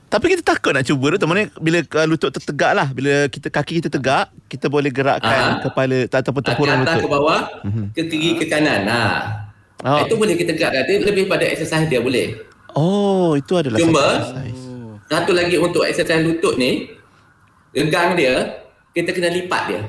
Tapi kita takut nak cuba tu. Mana bila uh, lutut tertegak lah. Bila kita kaki kita tegak, kita boleh gerakkan Aha. kepala ataupun tempurung lutut. Ke atas ke bawah, mm-hmm. ke kiri ke kanan. Nah. Oh. Itu boleh kita gerakkan. Dia lebih pada exercise dia boleh. Oh, itu adalah Cuma, exercise. Satu lagi untuk exercise lutut ni, regang dia, kita kena lipat dia.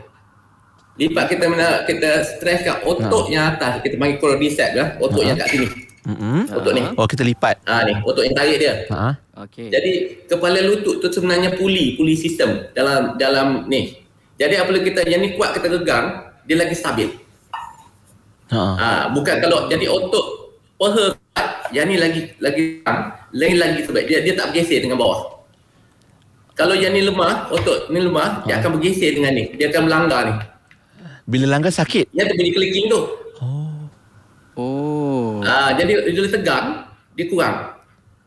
Lipat kita mana kita stresskan otot ha. yang atas, kita panggil quadriceps lah, otot ha. yang kat sini. Mm-hmm. Otot ni. Oh, kita lipat. Ah ha, ni, otot yang tarik dia. Ha. Okey. Jadi kepala lutut tu sebenarnya puli, puli sistem dalam dalam ni. Jadi apabila kita yang ni kuat kita regang, dia lagi stabil. Ha. ha bukan kalau jadi otot paha yang ni lagi lagi lain lagi sebab dia dia tak bergeser dengan bawah. Kalau yang ni lemah, otot ni lemah, dia akan bergeser dengan ni. Dia akan melanggar ni. Bila langgar sakit? Ya, tu bunyi clicking tu. Oh. Oh. Ah, jadi dia tegang, dia kurang.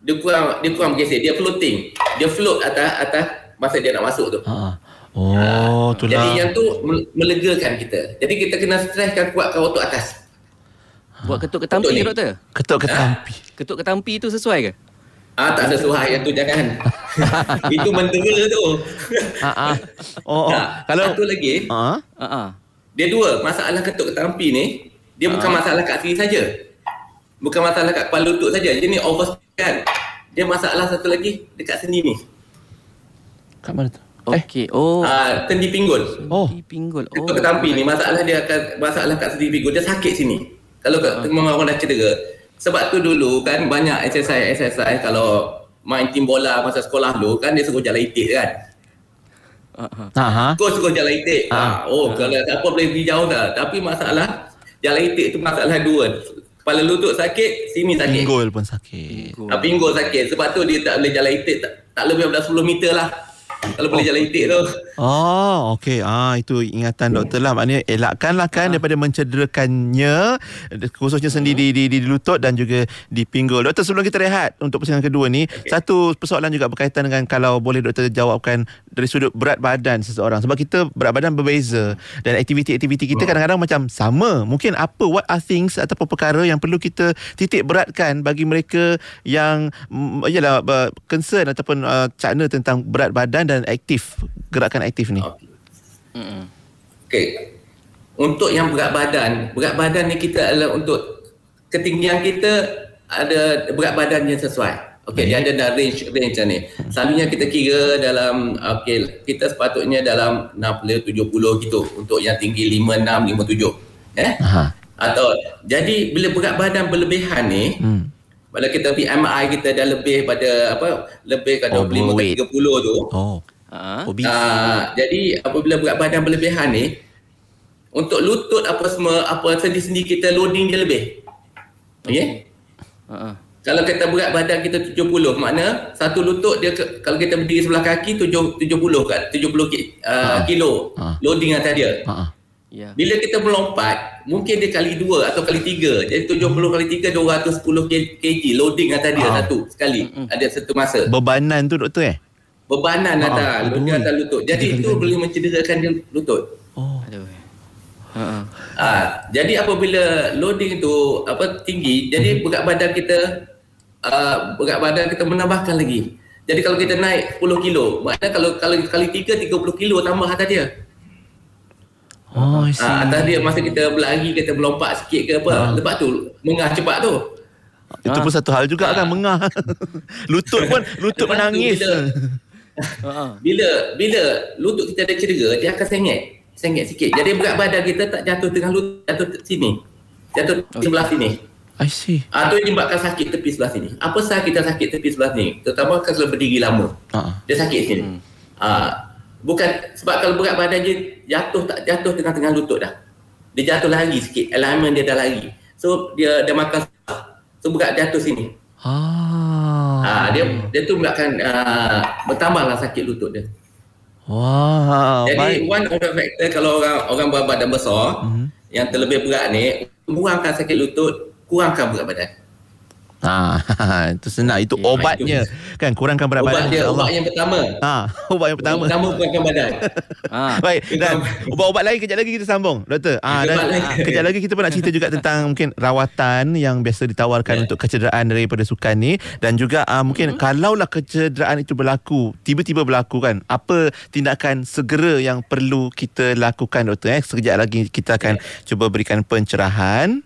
Dia kurang dia kurang bergeser, dia floating. Dia float atas atas masa dia nak masuk tu. Ha. Oh, tu Jadi yang tu melegakan kita. Jadi kita kena stresskan kuatkan otot atas. Buat ketuk ketampi ke doktor? Ketuk ketampi. Ha? Ketuk ketampi tu sesuai ke? Ah tak sesuai yang tu jangan. Itu mentera tu. Ha ah. Oh, oh. Nah, kalau satu lagi. Ha. Ha ah. Dia dua, masalah ketuk ketampi ni, dia ha. bukan masalah kat sini saja. Bukan masalah kat kepala lutut saja. Dia ni overscan. Dia masalah satu lagi dekat sendi ni. Kat mana tu? Okey. Eh. Oh. Ah, sendi pinggul. Oh. Sendi pinggul. Oh. Ketuk ketampi ni masalah dia akan masalah kat sendi pinggul. Dia sakit sini. Kalau uh. memang orang dah cedera. Sebab tu dulu kan banyak exercise-exercise kalau main tim bola masa sekolah dulu kan dia suruh jalan itik kan. Uh-huh. Kau suruh jalan itik. Uh-huh. Oh, kalau siapa boleh pergi jauh dah. Tapi masalah jalan itik tu masalah dua. Kepala lutut sakit, sini sakit. Pinggul pun sakit. Pinggul, pinggul sakit. Sebab tu dia tak boleh jalan itik tak, tak lebih daripada 10 meter lah. Kalau boleh jalan itik tu. Oh, okey. Ah, itu ingatan doktor lah. Maknanya elakkanlah kan ah. daripada mencederakannya khususnya sendi di, di, di, di lutut dan juga di pinggul. Doktor sebelum kita rehat untuk persoalan kedua ni, okay. satu persoalan juga berkaitan dengan kalau boleh doktor jawabkan dari sudut berat badan seseorang. Sebab kita berat badan berbeza dan aktiviti-aktiviti kita oh. kadang-kadang macam sama. Mungkin apa what are things ataupun perkara yang perlu kita titik beratkan bagi mereka yang mm, yalah concern ataupun uh, cakna tentang berat badan dan aktif gerakan aktif ni. Okey. Okay. Untuk yang berat badan, berat badan ni kita adalah untuk ketinggian kita ada berat badan yang sesuai. Okey, dia ada range range ni. Selalunya kita kira dalam okey, kita sepatutnya dalam 60 70 gitu untuk yang tinggi 56 57. Eh? Aha. Atau jadi bila berat badan berlebihan ni, hmm. Bila kita BMI kita dah lebih pada apa lebih ke 25 ke 30 tu. Oh. Uh, uh, jadi apabila berat badan berlebihan ni untuk lutut apa semua apa sendi-sendi kita loading dia lebih. Okey. Uh, uh. Kalau kita berat badan kita 70 makna satu lutut dia ke, kalau kita berdiri sebelah kaki 70 70 kan 70 uh, uh, kilo uh. loading atas dia. Uh, uh. Yeah. Bila kita melompat, mungkin dia kali dua atau kali tiga. Jadi 70 kali tiga, 210 kg loading atas dia uh. satu sekali. Uh-uh. Ada satu masa. Bebanan tu doktor eh? bebanan oh, atas lutut atas lutut. Jadi itu boleh mencederakan dia lutut. Oh. Aduh. Uh-huh. Ah, jadi apabila loading itu apa tinggi, jadi uh-huh. berat badan kita uh, berat badan kita menambahkan lagi. Jadi kalau kita naik 10 kilo, maknanya kalau kalau kali 3 30 kilo tambah atas dia. Oh, I see. Ha, atas dia masa kita berlari, kita melompat sikit ke apa. Ha. Lepas tu, mengah cepat tu. Itu ha. pun satu hal juga ha. kan, mengah. lutut pun, lutut menangis. Bila, bila, bila lutut kita ada cedera, dia akan sengit. Sengit sikit. Jadi berat badan kita tak jatuh tengah lutut, jatuh sini. Jatuh okay. sebelah sini. I see. Ah tu menyebabkan sakit tepi sebelah sini. Apa sahaja kita sakit tepi sebelah sini? Terutama kalau berdiri lama. Uh-huh. Dia sakit sini. Hmm. Ah bukan sebab kalau berat badan dia jatuh tak jatuh tengah-tengah lutut dah. Dia jatuh lagi sikit. Alignment dia dah lagi. So dia dia makan so berat jatuh sini. Ah. Ah dia dia tu menyebabkan uh, bertambahlah sakit lutut dia. Wow. Jadi baik. one of the factor kalau orang orang berbadan besar mm-hmm. yang terlebih berat ni kurangkan sakit lutut kurangkan berat badan. Ha, itu senang. Itu obatnya. Itu. kan kurangkan berat ubat badan. dia ubat yang pertama. Ha ubat yang pertama. Pertama kurangkan badan. Ha. Baik dan ubat-ubat lain kejap lagi kita sambung doktor. Ha dan kejap lagi kita pun nak cerita juga tentang mungkin rawatan yang biasa ditawarkan yeah. untuk kecederaan daripada sukan ni. Dan juga uh, mungkin mm-hmm. kalaulah kecederaan itu berlaku tiba-tiba berlaku kan apa tindakan segera yang perlu kita lakukan doktor eh? Sekejap lagi kita akan yeah. cuba berikan pencerahan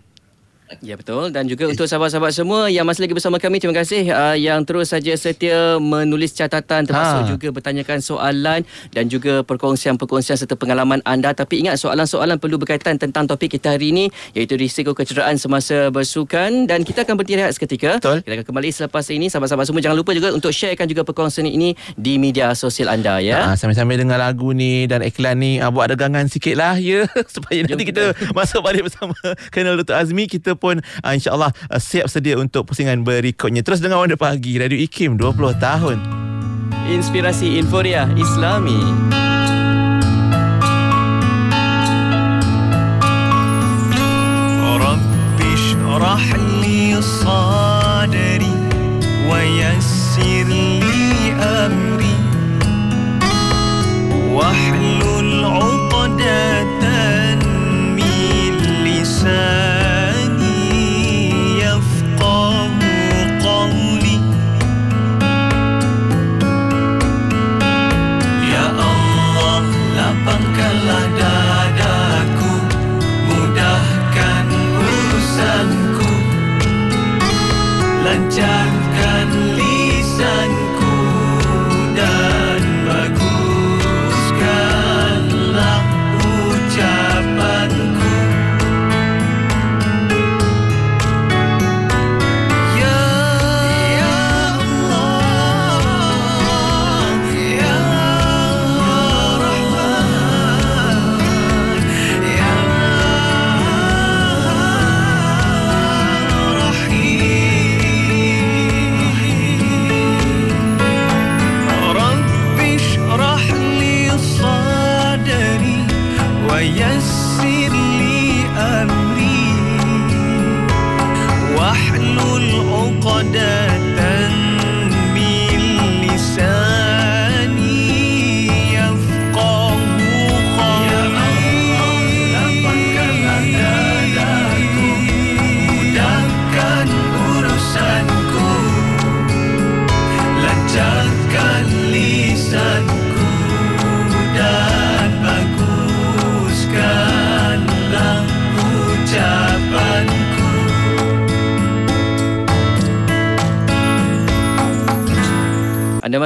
Ya betul. Dan juga untuk sahabat-sahabat semua yang masih lagi bersama kami terima kasih. Uh, yang terus saja setia menulis catatan termasuk ha. juga bertanyakan soalan dan juga perkongsian-perkongsian serta pengalaman anda. Tapi ingat soalan-soalan perlu berkaitan tentang topik kita hari ini iaitu risiko kecederaan semasa bersukan. Dan kita akan berhenti rehat seketika. Betul. kita akan kembali selepas ini. Sahabat-sahabat semua jangan lupa juga untuk sharekan juga perkongsian ini di media sosial anda ya. Ha, sambil-sambil dengar lagu ni dan iklan ni uh, buat dagangan sikit lah ya. Supaya nanti kita masuk balik bersama Colonel Dr. Azmi kita pun uh, insyaAllah uh, siap sedia untuk pusingan berikutnya. Terus dengar Wonder Pagi, Radio IKIM 20 tahun. Inspirasi Inforia Islami. Rabbi syrah li sadri wa yassir li amri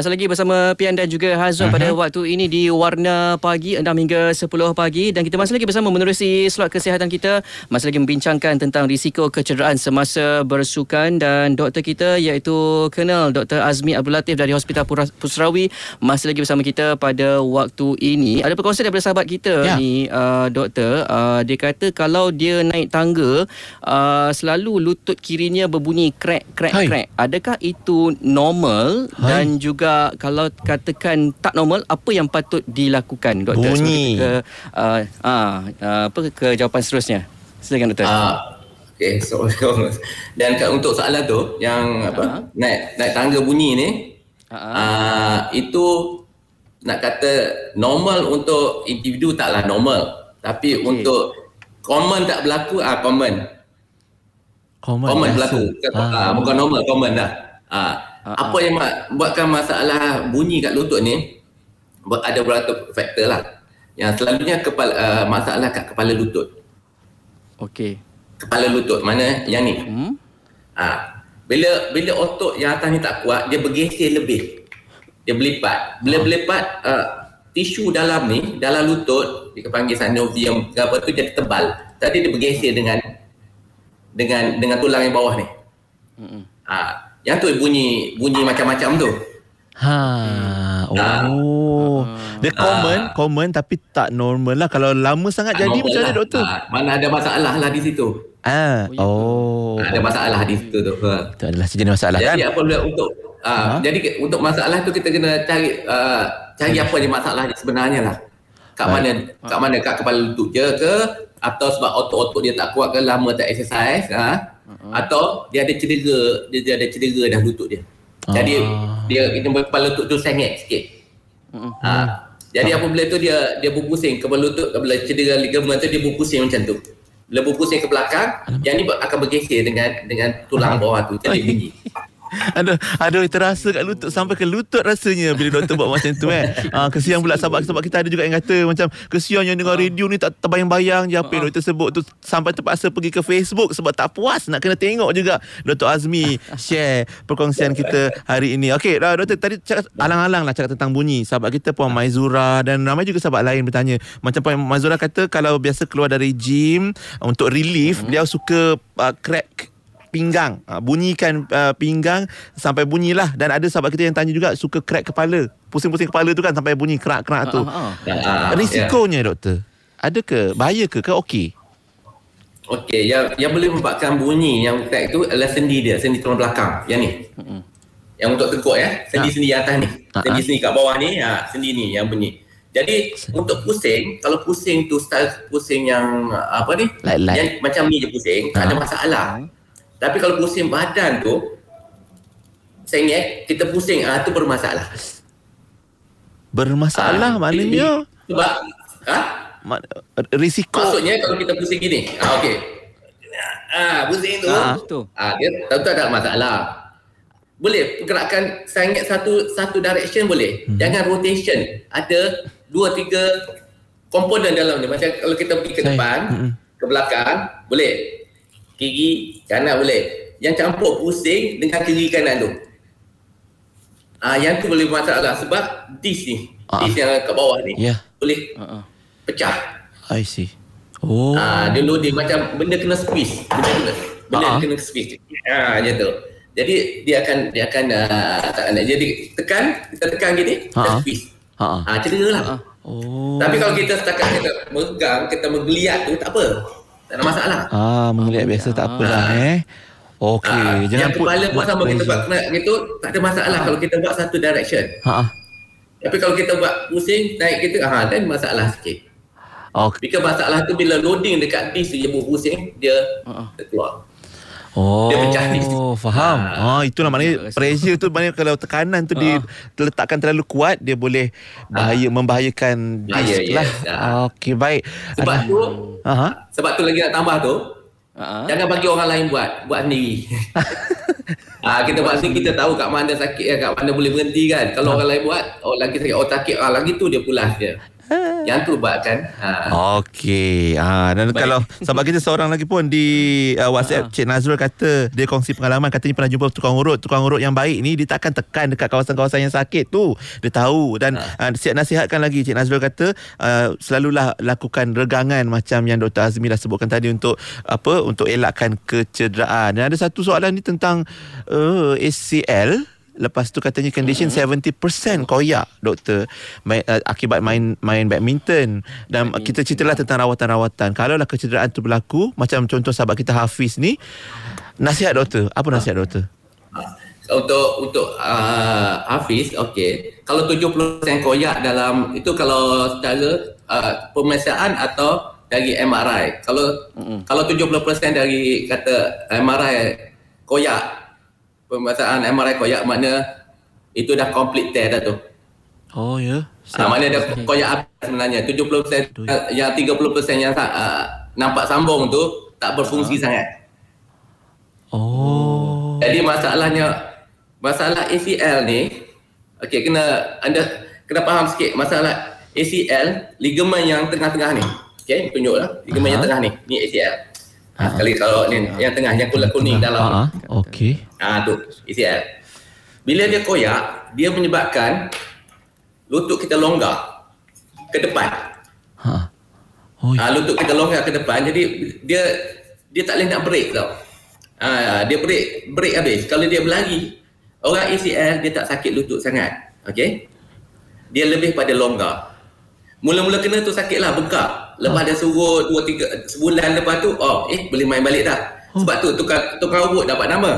masih lagi bersama Pian dan juga Hazwan uh-huh. pada waktu ini di Warna Pagi 6 hingga 10 pagi dan kita masih lagi bersama menerusi slot kesihatan kita masih lagi membincangkan tentang risiko kecederaan semasa bersukan dan doktor kita iaitu Colonel Dr. Azmi Abdul Latif dari Hospital Pusrawi masih lagi bersama kita pada waktu ini. Ada perkongsian daripada sahabat kita ya. ni uh, doktor uh, dia kata kalau dia naik tangga uh, selalu lutut kirinya berbunyi crack Hai. crack. Adakah itu normal Hai. dan juga juga kalau katakan tak normal apa yang patut dilakukan doktor? Bunyi. Ke uh, uh, uh, apa ke jawapan seterusnya? Silakan doktor. Uh, okey so, dan untuk soalan tu yang apa uh-huh. naik naik tangga bunyi ni uh-huh. uh, itu nak kata normal untuk individu taklah normal. Tapi okay. untuk common tak berlaku ah uh, common common, common berlaku. Uh, bukan normal common dah. Ah uh, uh, apa yang buatkan masalah bunyi kat lutut ni ada beberapa faktor lah yang selalunya kepala uh, masalah kat kepala lutut okey kepala lutut mana yang ni hmm? ha. bila bila otot yang atas ni tak kuat dia bergeser lebih dia berlipat bila oh. berlipat uh, tisu dalam ni dalam lutut dia panggil synovium apa tu jadi tebal tadi dia bergeser dengan dengan dengan tulang yang bawah ni hmm. ha. Yang tu bunyi bunyi macam-macam tu Ha, oh. Dia common, ha. common tapi tak normal lah. Kalau lama sangat tak jadi macam mana lah. doktor? Ha. Mana ada masalah lah di situ. Ah, oh. Ha, ada masalah di situ tu. Ha. Itu adalah sejenis masalah jadi, kan? Jadi apa boleh untuk ha, ha? jadi untuk masalah tu kita kena cari uh, cari apa je masalah sebenarnya lah. Kat Baik. mana kat mana kat kepala lutut je ke atau sebab otot-otot dia tak kuat ke lama tak exercise ha? Uh-huh. Atau dia ada cedera, dia, dia ada cedera dah lutut dia. Jadi ah. dia kita kepala lutut tu sengit sikit. Uh-huh. Ha. Jadi uh apabila tu dia dia berpusing kepala lutut kepala cedera ligamen tu dia berpusing macam tu. Bila berpusing ke belakang, yang ni akan bergeser dengan dengan tulang bawah tu. Jadi bunyi. Aduh, aduh terasa kat lutut sampai ke lutut rasanya bila doktor buat macam tu eh. Ah kesian pula sahabat sebab kita ada juga yang kata macam kesian yang dengar radio ni tak terbayang-bayang je apa yang doktor sebut tu sampai terpaksa pergi ke Facebook sebab tak puas nak kena tengok juga Dr. Azmi share perkongsian kita hari ini. Okey, doktor tadi cakap alang-alang lah cakap tentang bunyi. Sahabat kita Puan Maizura dan ramai juga sahabat lain bertanya. Macam Puan Maizura kata kalau biasa keluar dari gym untuk relief, hmm. dia suka uh, crack pinggang. Uh, bunyikan uh, pinggang sampai bunyilah. Dan ada sahabat kita yang tanya juga suka crack kepala. Pusing-pusing kepala tu kan sampai bunyi kerak-kerak tu. Uh, uh, uh. risikonya yeah. doktor. Ada ke? Bahaya ke? Ke okey? Okey yang yang boleh membuatkan bunyi yang crack tu adalah sendi dia sendi tulang belakang yang ni. Uh-uh. yang untuk tekuk ya? Sendi-sendi uh. atas ni. Sendi-sendi kat bawah ni ha, sendi ni yang bunyi. Jadi untuk pusing, kalau pusing tu style pusing yang apa ni? Like, like. Yang macam ni je pusing, tak ada masalah. Tapi kalau pusing badan tu sengit, kita pusing ah tu bermasalah. Bermasalah ha, maknanya sebab ha? risiko. Maksudnya kalau kita pusing gini. Ah okey. Ah pusing tu. Ah tu. Ah dia tentu ada masalah. Boleh pergerakan sangat satu satu direction boleh. Hmm. Jangan rotation. Ada dua tiga komponen dalam ni. Macam kalau kita pergi ke depan, hmm. ke belakang, boleh kiri kanan boleh yang campur pusing dengan kiri kanan tu ah yang tu boleh masalah sebab disc ni uh disc yang kat bawah ni yeah. boleh uh-uh. pecah i see oh ah dia loading macam benda kena squeeze benda kena benda uh-huh. kena squeeze ah macam tu jadi dia akan dia akan uh, tak nak jadi tekan kita tekan gini uh-huh. kita squeeze uh-huh. ah cedera lah uh-huh. Oh. Tapi kalau kita setakat kita megang, kita menggeliat tu tak apa. Tak ada masalah. Ah, mengeliat oh, biasa tak apalah ah. eh. Okey, ah, jangan yang kepala put, buat sama kita buat kena gitu, tak ada masalah ah. kalau kita buat satu direction. Ha. Tapi kalau kita buat pusing naik kita, ah, dan masalah sikit. Okey. Jika masalah tu bila loading dekat disk dia pusing, dia uh-uh. keluar. Oh, dia pecah ni. Oh, faham. Ha. Ah, itulah maknanya pressure tu maknanya kalau tekanan tu ha. diletakkan terlalu kuat dia boleh bahaya ha. membahayakan disk lah. Ha. Okey, baik. Sebab Aduh. tu Aha. sebab tu lagi nak tambah tu. Ha. Jangan bagi orang lain buat, buat sendiri. Ah kita buat sendiri kita tahu kat mana sakit kat mana boleh berhenti kan. Kalau ha. orang lain buat, oh lagi sakit, oh sakit, ah lagi tu dia pulas dia. Yang tu buat kan. Ha. Okey. Ha. Dan Baik. kalau sahabat kita seorang lagi pun di uh, WhatsApp ha. Cik Nazrul kata dia kongsi pengalaman katanya pernah jumpa tukang urut. Tukang urut yang baik ni dia takkan tekan dekat kawasan-kawasan yang sakit tu. Dia tahu dan ha. uh, siap nasihatkan lagi Cik Nazrul kata uh, selalulah lakukan regangan macam yang Dr. Azmi dah sebutkan tadi untuk apa untuk elakkan kecederaan. Dan ada satu soalan ni tentang uh, ACL lepas tu katanya condition mm-hmm. 70% koyak doktor main, uh, akibat main main badminton. Dan badminton. kita ceritalah tentang rawatan-rawatan. Kalau lah kecederaan tu berlaku macam contoh sahabat kita Hafiz ni nasihat doktor. Apa nasihat doktor? Untuk untuk uh, Hafiz okey. Kalau 70% koyak dalam itu kalau secara uh, pemeriksaan atau dari MRI kalau mm-hmm. kalau 70% dari kata MRI koyak pemeriksaan MRI koyak makna itu dah complete tear dah tu. Oh ya. Yeah. Ha, mana ada koyak apa sebenarnya 70% Aduh. yang 30% yang uh, nampak sambung tu tak berfungsi uh. sangat. Oh. Jadi masalahnya masalah ACL ni okey kena anda kena faham sikit masalah ACL ligamen yang tengah-tengah ni okey tunjuklah ligamen uh-huh. yang tengah ni ni ACL ha uh-huh. kali kalau ni uh-huh. yang tengah yang kuning dalam uh-huh. okey ah tu ACL bila dia koyak dia menyebabkan lutut kita longgar ke depan ha oh, ah lutut kita longgar ke depan jadi dia dia tak boleh nak break tau ah dia break break habis kalau dia berlari Orang ACL dia tak sakit lutut sangat. Okey. Dia lebih pada longgar. Mula-mula kena tu sakitlah bengkak. Lepas dia suruh 2 3 sebulan lepas tu, oh, eh boleh main balik dah. Oh. Sebab tu tukar tukar robot dapat nama.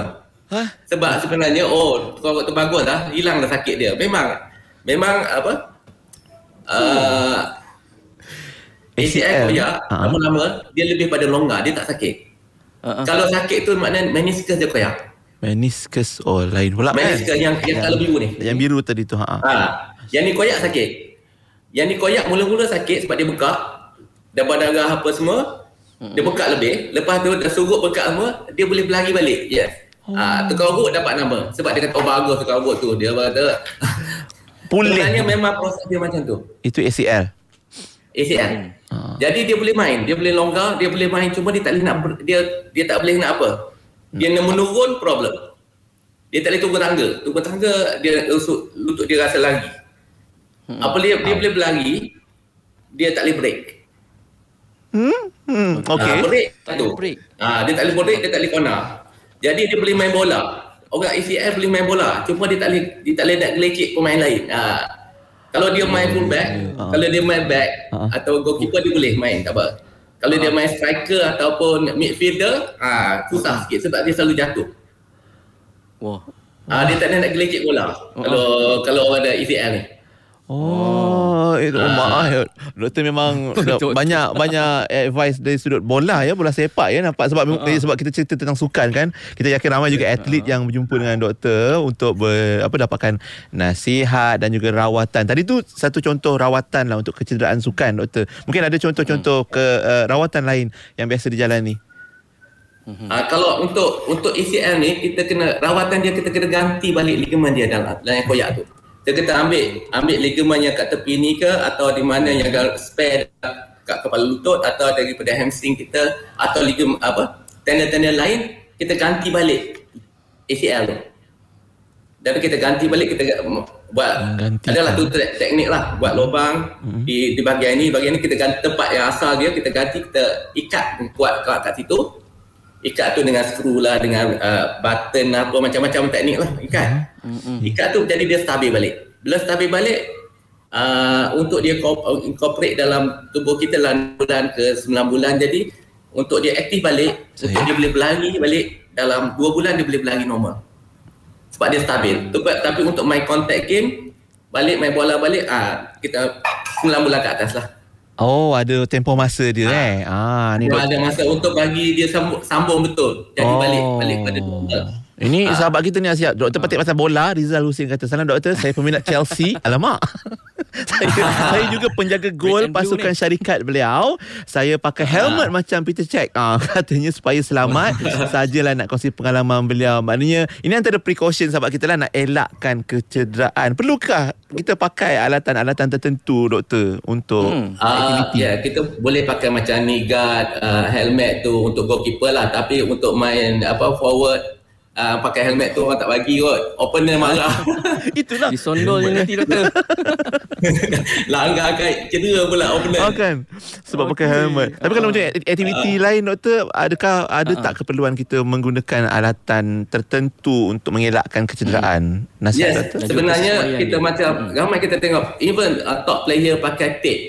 Hah? Sebab sebenarnya oh, tukar robot tu bagus dah, hilang dah sakit dia. Memang memang apa? Uh, ACL koyak, uh-huh. lama-lama dia lebih pada longgar, dia tak sakit. Uh-huh. Kalau sakit tu maknanya meniscus dia koyak. Meniscus oh lain pula Meniscus kan? yang yang kalau biru ni. Yang biru tadi tu ha. ha. Yang ni koyak sakit. Yang ni koyak mula-mula sakit sebab dia bekak. Dan darah apa semua. Dia bekak lebih. Lepas tu dah surut bekak semua, dia boleh berlari balik. Yes. Oh. Ha, tukar urut dapat nama. Sebab dia kata oh bagus tukar urut tu. Dia kata Pulih. Sebenarnya memang proses dia macam tu. Itu ACL. ACL. Hmm. Jadi dia boleh main, dia boleh longgar, dia boleh main cuma dia tak boleh nak dia dia tak boleh nak apa? Dia nak menurun problem. Dia tak boleh tunggu tangga. Tunggu tangga dia lutut, lutut dia rasa lagi. Hmm. Apa dia dia boleh berlari dia tak boleh break. Hmm. hmm. Okey. Ha, break tak tu. Break. Ha, dia tak boleh break, dia tak boleh corner. Jadi dia boleh main bola. Orang ACL boleh main bola. Cuma dia tak boleh dia tak boleh nak gelecek pemain lain. Ha. Kalau dia main full back, uh. kalau dia main back uh. atau goalkeeper dia boleh main tak apa. Kalau dia main striker ataupun midfielder, ah susah sikit sebab dia selalu jatuh. Wah. Ah dia tak nak gelecek bola. Kalau kalau ada ECL ni. Oh, itu oh, maaf. Doktor memang banyak banyak advice dari sudut bola ya, bola sepak ya nampak sebab uh, sebab kita cerita tentang sukan kan. Kita yakin ramai juga atlet uh. yang berjumpa dengan doktor untuk ber, apa dapatkan nasihat dan juga rawatan. Tadi tu satu contoh rawatan lah untuk kecederaan sukan doktor. Mungkin ada contoh-contoh hmm. ke uh, rawatan lain yang biasa dijalani. Uh, kalau untuk untuk ACL ni kita kena rawatan dia kita kena ganti balik ligamen dia dalam dalam koyak tu kita kata ambil ambil ligamen yang kat tepi ni ke atau di mana yang agak spare kat kepala lutut atau daripada hamstring kita atau ligamen apa tendon-tendon lain kita ganti balik ACL tu dan kita ganti balik kita buat ganti adalah tu teknik lah. Buat lubang mm-hmm. di di bahagian ni. Bahagian ni kita ganti tempat yang asal dia kita ganti kita ikat kuat kat, kat situ ikat tu dengan skru lah dengan uh, button apa macam-macam teknik lah ikat Mm-hmm. Ikat tu jadi dia stabil balik. Bila stabil balik, uh, untuk dia incorporate dalam tubuh kita lah bulan ke 9 bulan. Jadi untuk dia aktif balik, Saya. untuk dia boleh berlari balik dalam 2 bulan dia boleh berlari normal. Sebab dia stabil. Tapi, tapi untuk main contact game, balik main bola balik, ah kita 9 bulan ke atas lah. Oh, ada tempoh masa dia ha. eh. Ah, ni ada masa untuk bagi dia sambung, sambung betul. Jadi oh. balik balik pada normal. Ini ha. sahabat kita ni siap. Doktor ha. petik pasal bola. Rizal Husin kata, salam doktor, saya peminat Chelsea. Alamak. saya, saya juga penjaga gol pasukan syarikat beliau. Saya pakai helmet ha. macam Peter Cech. Ha, katanya supaya selamat. Sajalah nak kongsi pengalaman beliau. Maknanya, ini antara precaution sahabat kita lah nak elakkan kecederaan. Perlukah kita pakai alatan-alatan tertentu, doktor, untuk hmm. aktiviti? Uh, ya, yeah, kita boleh pakai macam knee guard, uh, helmet tu untuk goalkeeper lah. Tapi untuk main apa forward, uh, pakai helmet tu orang tak bagi kot. Opener marah. Itulah. Disondol je nanti doktor. Langgar akan cedera pula opener. Oh kan. Sebab okay. pakai helmet. Tapi kalau macam aktiviti uh. lain doktor, adakah ada uh. tak keperluan kita menggunakan alatan tertentu untuk mengelakkan kecederaan? Hmm. Nasihat yes. doktor? Sebenarnya kita dia. macam hmm. ramai kita tengok even uh, top player pakai tape.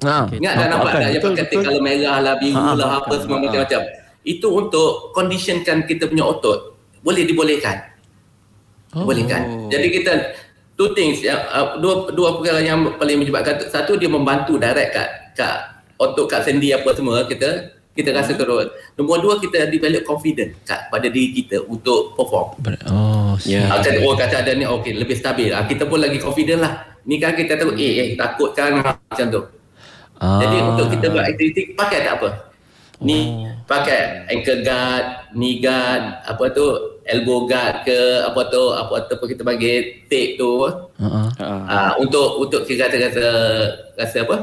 Ha. Okay. Ingat dah nampak tak dia pakai tape kalau merah lah, biru ha. lah, apa semua macam-macam itu untuk conditionkan kita punya otot. Boleh dibolehkan. Oh. bolehkan. Jadi kita two things. Ya uh, dua dua perkara yang paling menyebabkan. Satu dia membantu direct kat kat otot kat sendi apa semua kita. Kita rasa terus nombor dua kita develop confident kat pada diri kita untuk perform. Oh ya. yeah. oh kata ada ni okey lebih stabil. Ah, kita pun lagi confident lah. Ni kan kita tahu eh, eh takut kan macam tu. Ah. jadi untuk kita buat aktiviti pakai tak apa ni oh. pakai ankle guard, knee guard, apa tu elbow guard ke apa tu apa tu apa kita panggil tape tu uh-huh. uh, untuk untuk kita kata kata rasa apa?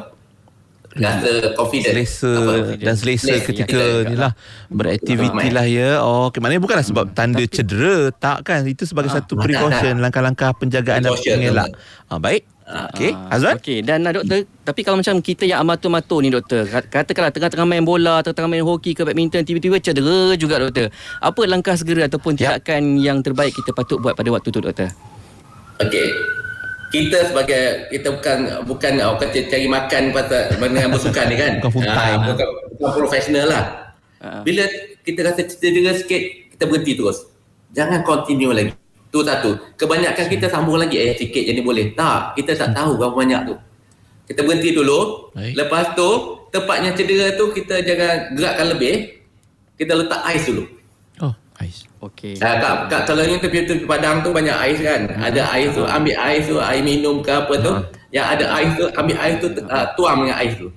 Rasa confident. Selesa dan selesa ketika ni lah beraktiviti lah ya. Oh okay. maknanya bukanlah sebab tanda cedera tak kan? Itu sebagai ha, satu precaution langkah-langkah penjagaan dan pengelak. Ah, baik Okey, ah, Azwan? Okey, dan uh, doktor, tapi kalau macam kita yang amatur-amatur ni doktor, katakanlah tengah-tengah main bola, tengah-tengah main hoki ke badminton, tiba-tiba cedera juga doktor. Apa langkah segera ataupun yep. tindakan yang terbaik kita patut buat pada waktu tu doktor? Okey. Kita sebagai kita bukan bukan orang kata cari makan pasal dengan bersukan ni kan. Bukan full time. Uh, bukan, bukan profesional lah. Uh. Bila kita rasa cedera sikit, kita berhenti terus. Jangan continue lagi. Tu satu. Kebanyakan kita sambung lagi eh sikit jadi boleh. Tak, kita tak tahu berapa banyak tu. Kita berhenti dulu. Baik. Lepas tu, tepatnya cedera tu kita jangan gerakkan lebih. Kita letak ais dulu. Oh, ais. Okey. Uh, kak, kak, kalau yang tepi tepi padang tu banyak ais kan. Hmm. Ada ais tu, ambil ais tu, air minum ke apa tu. Hmm. Yang ada ais tu, ambil ais tu, uh, tuang dengan ais tu.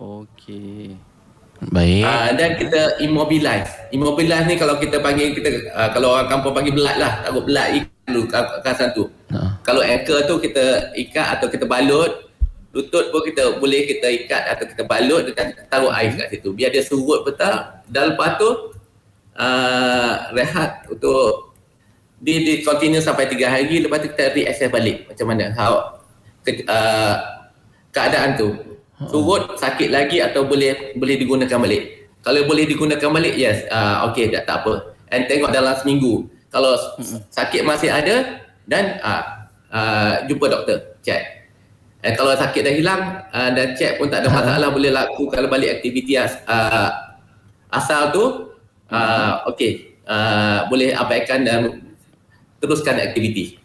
Okey. Baik. Uh, dan kita immobilize. Immobilize ni kalau kita panggil kita uh, kalau orang kampung panggil belat lah, takut belat ikat dulu kawasan tu. Uh. Kalau ankle tu kita ikat atau kita balut, lutut pun kita boleh kita ikat atau kita balut dan taruh air kat situ. Biar dia surut betul. Dan lepas tu uh, rehat untuk di, di continue sampai 3 hari lepas tu kita reassess balik macam mana how ke, uh, keadaan tu surut sakit lagi atau boleh boleh digunakan balik? Kalau boleh digunakan balik yes. Uh, okey tak, tak apa. And tengok dalam seminggu. Kalau sakit masih ada dan uh, uh, jumpa doktor check. And kalau sakit dah hilang uh, dan check pun tak ada masalah boleh lakukan balik aktiviti uh, asal tu uh, okey uh, boleh abaikan dan teruskan aktiviti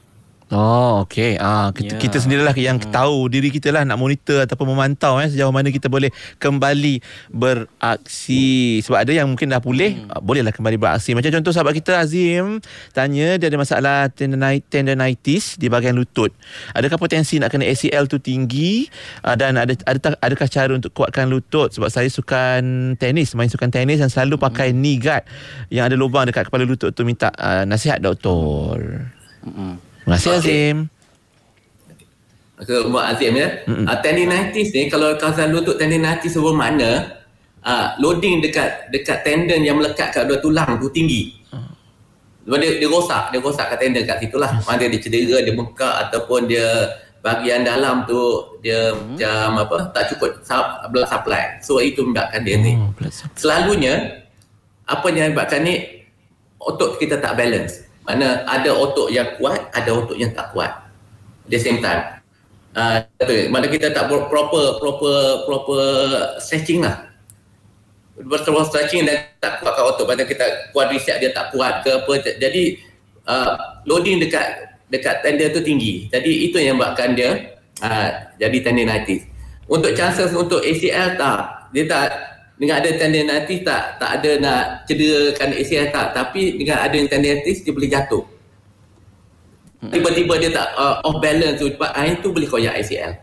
Oh, okey. Ah, kita, yeah. kita sendirilah yang hmm. tahu diri kita lah nak monitor ataupun memantau eh sejauh mana kita boleh kembali beraksi. Sebab ada yang mungkin dah pulih, hmm. Ah, bolehlah kembali beraksi. Macam contoh sahabat kita Azim tanya dia ada masalah tendonitis di bahagian lutut. Adakah potensi nak kena ACL tu tinggi uh, dan ada ada adakah cara untuk kuatkan lutut sebab saya sukan tenis, main sukan tenis dan selalu pakai hmm. knee guard yang ada lubang dekat kepala lutut tu minta uh, nasihat doktor. Hmm. Terima kasih okay. Azim. Ke Umar Azim ya. Uh, tendinitis ni kalau kawasan lutut tendinitis sebelum mana uh, loading dekat dekat tendon yang melekat kat dua tulang tu tinggi. Sebab dia, dia rosak, dia rosak kat tendon kat situ lah. Mana dia cedera, dia bengkak ataupun dia bahagian dalam tu dia hmm. macam apa tak cukup blood supply. So itu menyebabkan dia ni. Oh, Selalunya apa yang menyebabkan ni otot kita tak balance. Mana ada otot yang kuat, ada otot yang tak kuat. At the same time. Uh, mana kita tak proper proper proper stretching lah. Proper stretching dan tak kuat kat otot. Mana kita quadricep dia tak kuat ke apa. Jadi uh, loading dekat dekat tendon tu tinggi. Jadi itu yang buatkan dia uh, jadi tendinitis. Untuk chances untuk ACL tak. Dia tak dengan ada tendinitis tak? Tak ada nak cederakan ACL tak? Tapi dengan ada tendinitis dia boleh jatuh. Hmm. tiba-tiba dia tak uh, off balance tu. Sebab uh, itu boleh koyak ACL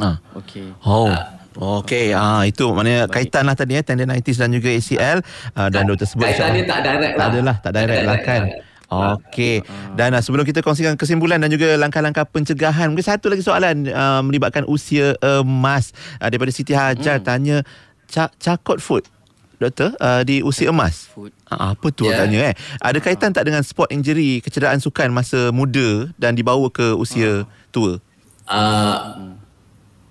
ha. Okey. Oh. Uh, Okey, ah itu maknanya kaitan lah tadi ya tendinitis dan juga ACL uh, dan doktor sebut kaitan dia tak direct lah. Tak adalah, tak direct tak lah kan. Okey. Dan uh, sebelum kita kongsikan kesimpulan dan juga langkah-langkah pencegahan, mungkin satu lagi soalan uh, melibatkan usia emas. Uh, daripada Siti Hajar hmm. tanya cakot food doktor uh, di usia emas. Food. Uh, apa tu yeah. tanya eh? Ada kaitan tak dengan sport injury kecederaan sukan masa muda dan dibawa ke usia uh. tua? Uh,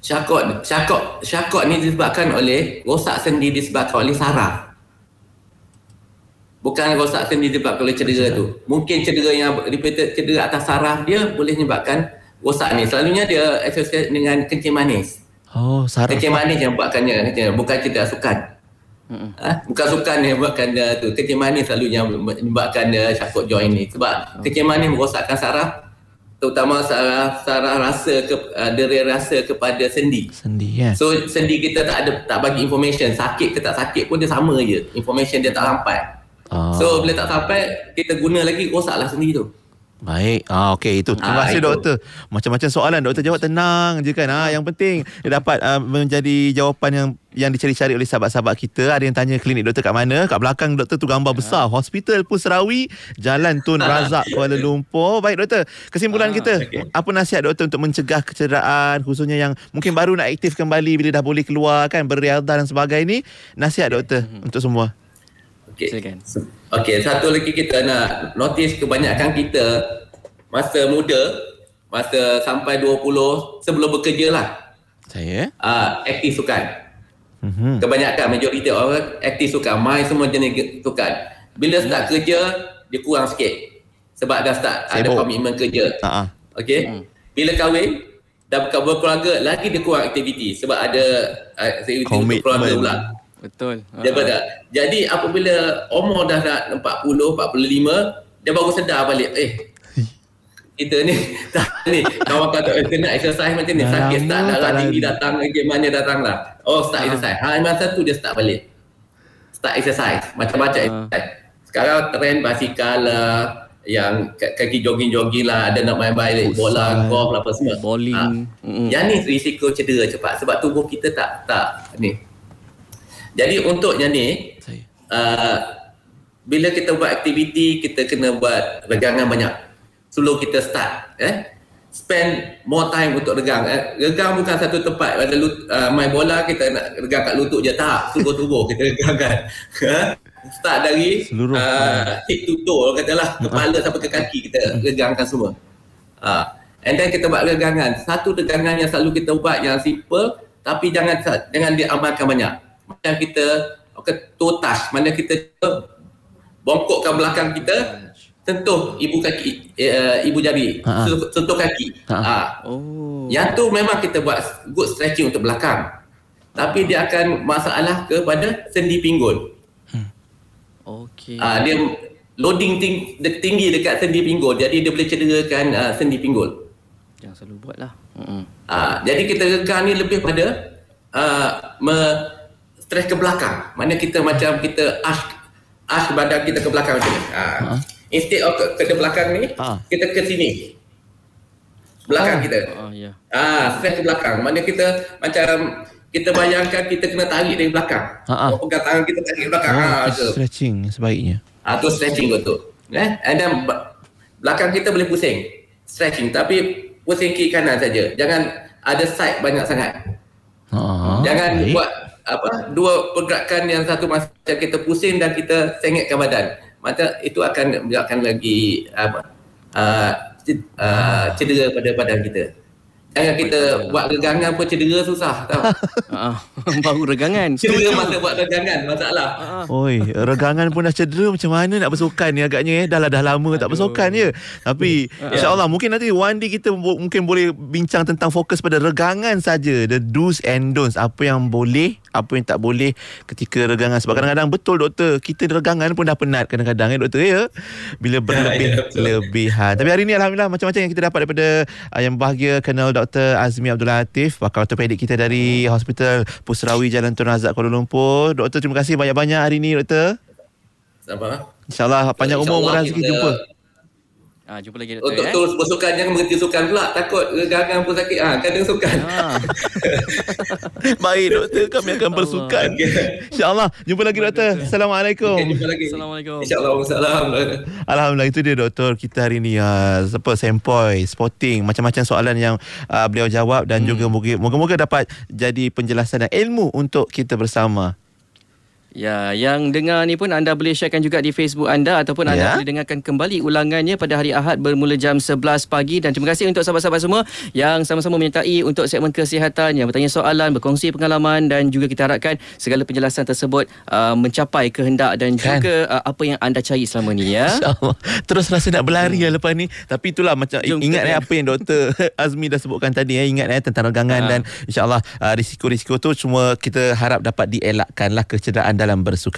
cakot cakot cakot ni disebabkan oleh rosak sendi disebabkan oleh saraf. Bukan rosak sendi disebabkan oleh cedera tu. Mungkin cedera yang repeated cedera atas saraf dia boleh menyebabkan rosak ni. Selalunya dia associate dengan kencing manis Oh, saraf. Kencing manis yang buatkannya, bukan kita sukan. Ha? Bukan sukan yang buatkan dia tu. Kencing manis selalu yang menyebabkan dia cakut joint ni. Sebab okay. kencing manis merosakkan saraf. Terutama saraf, saraf rasa, ke, uh, rasa kepada sendi. Sendi, ya. Yeah. So, sendi kita tak ada tak bagi information. Sakit ke tak sakit pun dia sama je. Information dia tak sampai. Oh. So, bila tak sampai, kita guna lagi rosaklah sendi tu. Baik. Ah okey itu. Terima kasih doktor. Macam-macam soalan doktor jawab tenang je kan. Ah yang penting dia dapat uh, menjadi jawapan yang yang dicari-cari oleh sahabat-sahabat kita. Ada yang tanya klinik doktor kat mana? Kat belakang doktor tu gambar besar. Hospital Pusrawi, Jalan Tun Razak Kuala Lumpur. Baik doktor. Kesimpulan ah, kita, okay. apa nasihat doktor untuk mencegah kecederaan khususnya yang mungkin baru nak aktif kembali bila dah boleh keluar kan beriadah dan sebagainya ni? Nasihat doktor hmm. untuk semua. Okey. Silakan. Okey, satu lagi kita nak notice kebanyakan kita masa muda, masa sampai 20 sebelum bekerja lah. Saya? Ah, uh, aktif sukan. Mm-hmm. Kebanyakan majoriti orang aktif sukan, main semua jenis sukan. Bila start mm. kerja, dia kurang sikit. Sebab dah start Sibuk. ada komitmen kerja. Uh-huh. Okey. Mm. Bila kahwin, dah berkeluarga, lagi dia kurang aktiviti sebab ada uh, aktiviti untuk keluarga pula. Betul. Daripada. Uh-huh. Jadi apabila umur dah nak 40, 45, dia baru sedar balik, eh kita ni tak ni kawan kata eh, kena exercise macam ni sakit start darah tinggi datang lagi mana datang lah oh start uh-huh. exercise ha masa tu dia start balik start exercise macam-macam uh. exercise sekarang trend basikal lah yang kaki jogging-jogging lah ada nak main balik bola golf lah apa semua bowling ha. mm-hmm. yang ni risiko cedera cepat sebab tubuh kita tak tak ni jadi untuk yang ni, uh, bila kita buat aktiviti, kita kena buat regangan banyak. Sebelum kita start. Eh? Spend more time untuk regang. Eh? Regang bukan satu tempat. Pada uh, main bola, kita nak regang kat lutut je. Tak, tubuh-tubuh kita regangkan. Eh? start dari Seluruh uh, hip to toe, katalah. Kepala sampai ke kaki, kita regangkan semua. Uh, and then kita buat regangan. Satu regangan yang selalu kita buat yang simple, tapi jangan jangan diamalkan banyak macam kita okay, totas mana kita bongkokkan belakang kita sentuh ibu kaki uh, ibu jari. Ha-ha. sentuh kaki. Ha. oh. Yang tu memang kita buat good stretching untuk belakang. Tapi dia akan masalah kepada sendi pinggul. Hmm. okey. Uh, dia loading ting- tinggi dekat sendi pinggul. Jadi dia boleh cederakan uh, sendi pinggul. Yang selalu buatlah. Hmm. uh, jadi kita rekan ni lebih pada uh, me- stress ke belakang. Mana kita macam kita ask ask badan kita ke belakang macam ni. Ha. Uh-huh. Instead of ke, ke belakang ni, uh. kita ke sini. Belakang uh. kita. Oh, yeah. Ah, stress ke belakang. Mana kita macam kita bayangkan kita kena tarik dari belakang. Uh-huh. Pegang tangan kita tarik belakang. Uh, ha, stretching sebaiknya. Ah, tu stretching betul. Eh? And then belakang kita boleh pusing. Stretching tapi pusing kiri kanan saja. Jangan ada side banyak sangat. Uh-huh. Jangan Baik. buat apa dua pergerakan yang satu masa kita pusing dan kita sengitkan badan maka itu akan menyebabkan lagi apa uh, uh, cedera pada badan kita Jangan kita buat regangan pun cedera susah tau. Ah, baru regangan. Cedera masa buat regangan masalah. Oi, regangan pun dah cedera macam mana nak bersukan ni agaknya eh. Dah lah dah lama Aduh. tak bersukan je. Tapi yeah. insya-Allah mungkin nanti one day kita mungkin boleh bincang tentang fokus pada regangan saja, the do's and don'ts, apa yang boleh, apa yang tak boleh ketika regangan sebab kadang-kadang betul doktor, kita regangan pun dah penat kadang-kadang eh doktor ya. Bila berlebih-lebihan. Tapi hari ni alhamdulillah macam-macam yang kita dapat daripada uh, yang bahagia kenal Dr. Azmi Abdul Latif, pakar ortopedik kita dari Hospital Pusrawi Jalan Tun Razak Kuala Lumpur. Doktor, terima kasih banyak-banyak hari ini, Doktor. Sama. InsyaAllah panjang umur, murah rezeki jumpa. Ha, jumpa lagi doktor Untuk ya. terus bersukan jangan berhenti sukan pula. Takut regangan pun sakit. Ha, kadang sukan. Ha. Baik doktor kami akan bersukan. Okay. InsyaAllah. Jumpa lagi doktor. Assalamualaikum. Okay, jumpa lagi. Assalamualaikum. InsyaAllah. Assalamualaikum. Alhamdulillah itu dia doktor kita hari ni. Uh, apa, sempoi, spotting. Macam-macam soalan yang uh, beliau jawab. Dan hmm. juga moga-moga dapat jadi penjelasan dan ilmu untuk kita bersama. Ya, yang dengar ni pun anda boleh sharekan juga di Facebook anda ataupun anda ya. boleh dengarkan kembali ulangannya pada hari Ahad bermula jam 11 pagi dan terima kasih untuk sahabat-sahabat semua yang sama-sama menyertai untuk segmen kesihatan yang bertanya soalan, berkongsi pengalaman dan juga kita harapkan segala penjelasan tersebut uh, mencapai kehendak dan kan? juga uh, apa yang anda cari selama ni ya. Terus rasa nak berlari hmm. lepas ni tapi itulah macam Jom ingat eh apa yang Dr. Azmi dah sebutkan tadi ya ingat eh tentang regangan ha. dan insyaallah uh, risiko-risiko tu semua kita harap dapat dielakkanlah kecederaan dalam bersukan.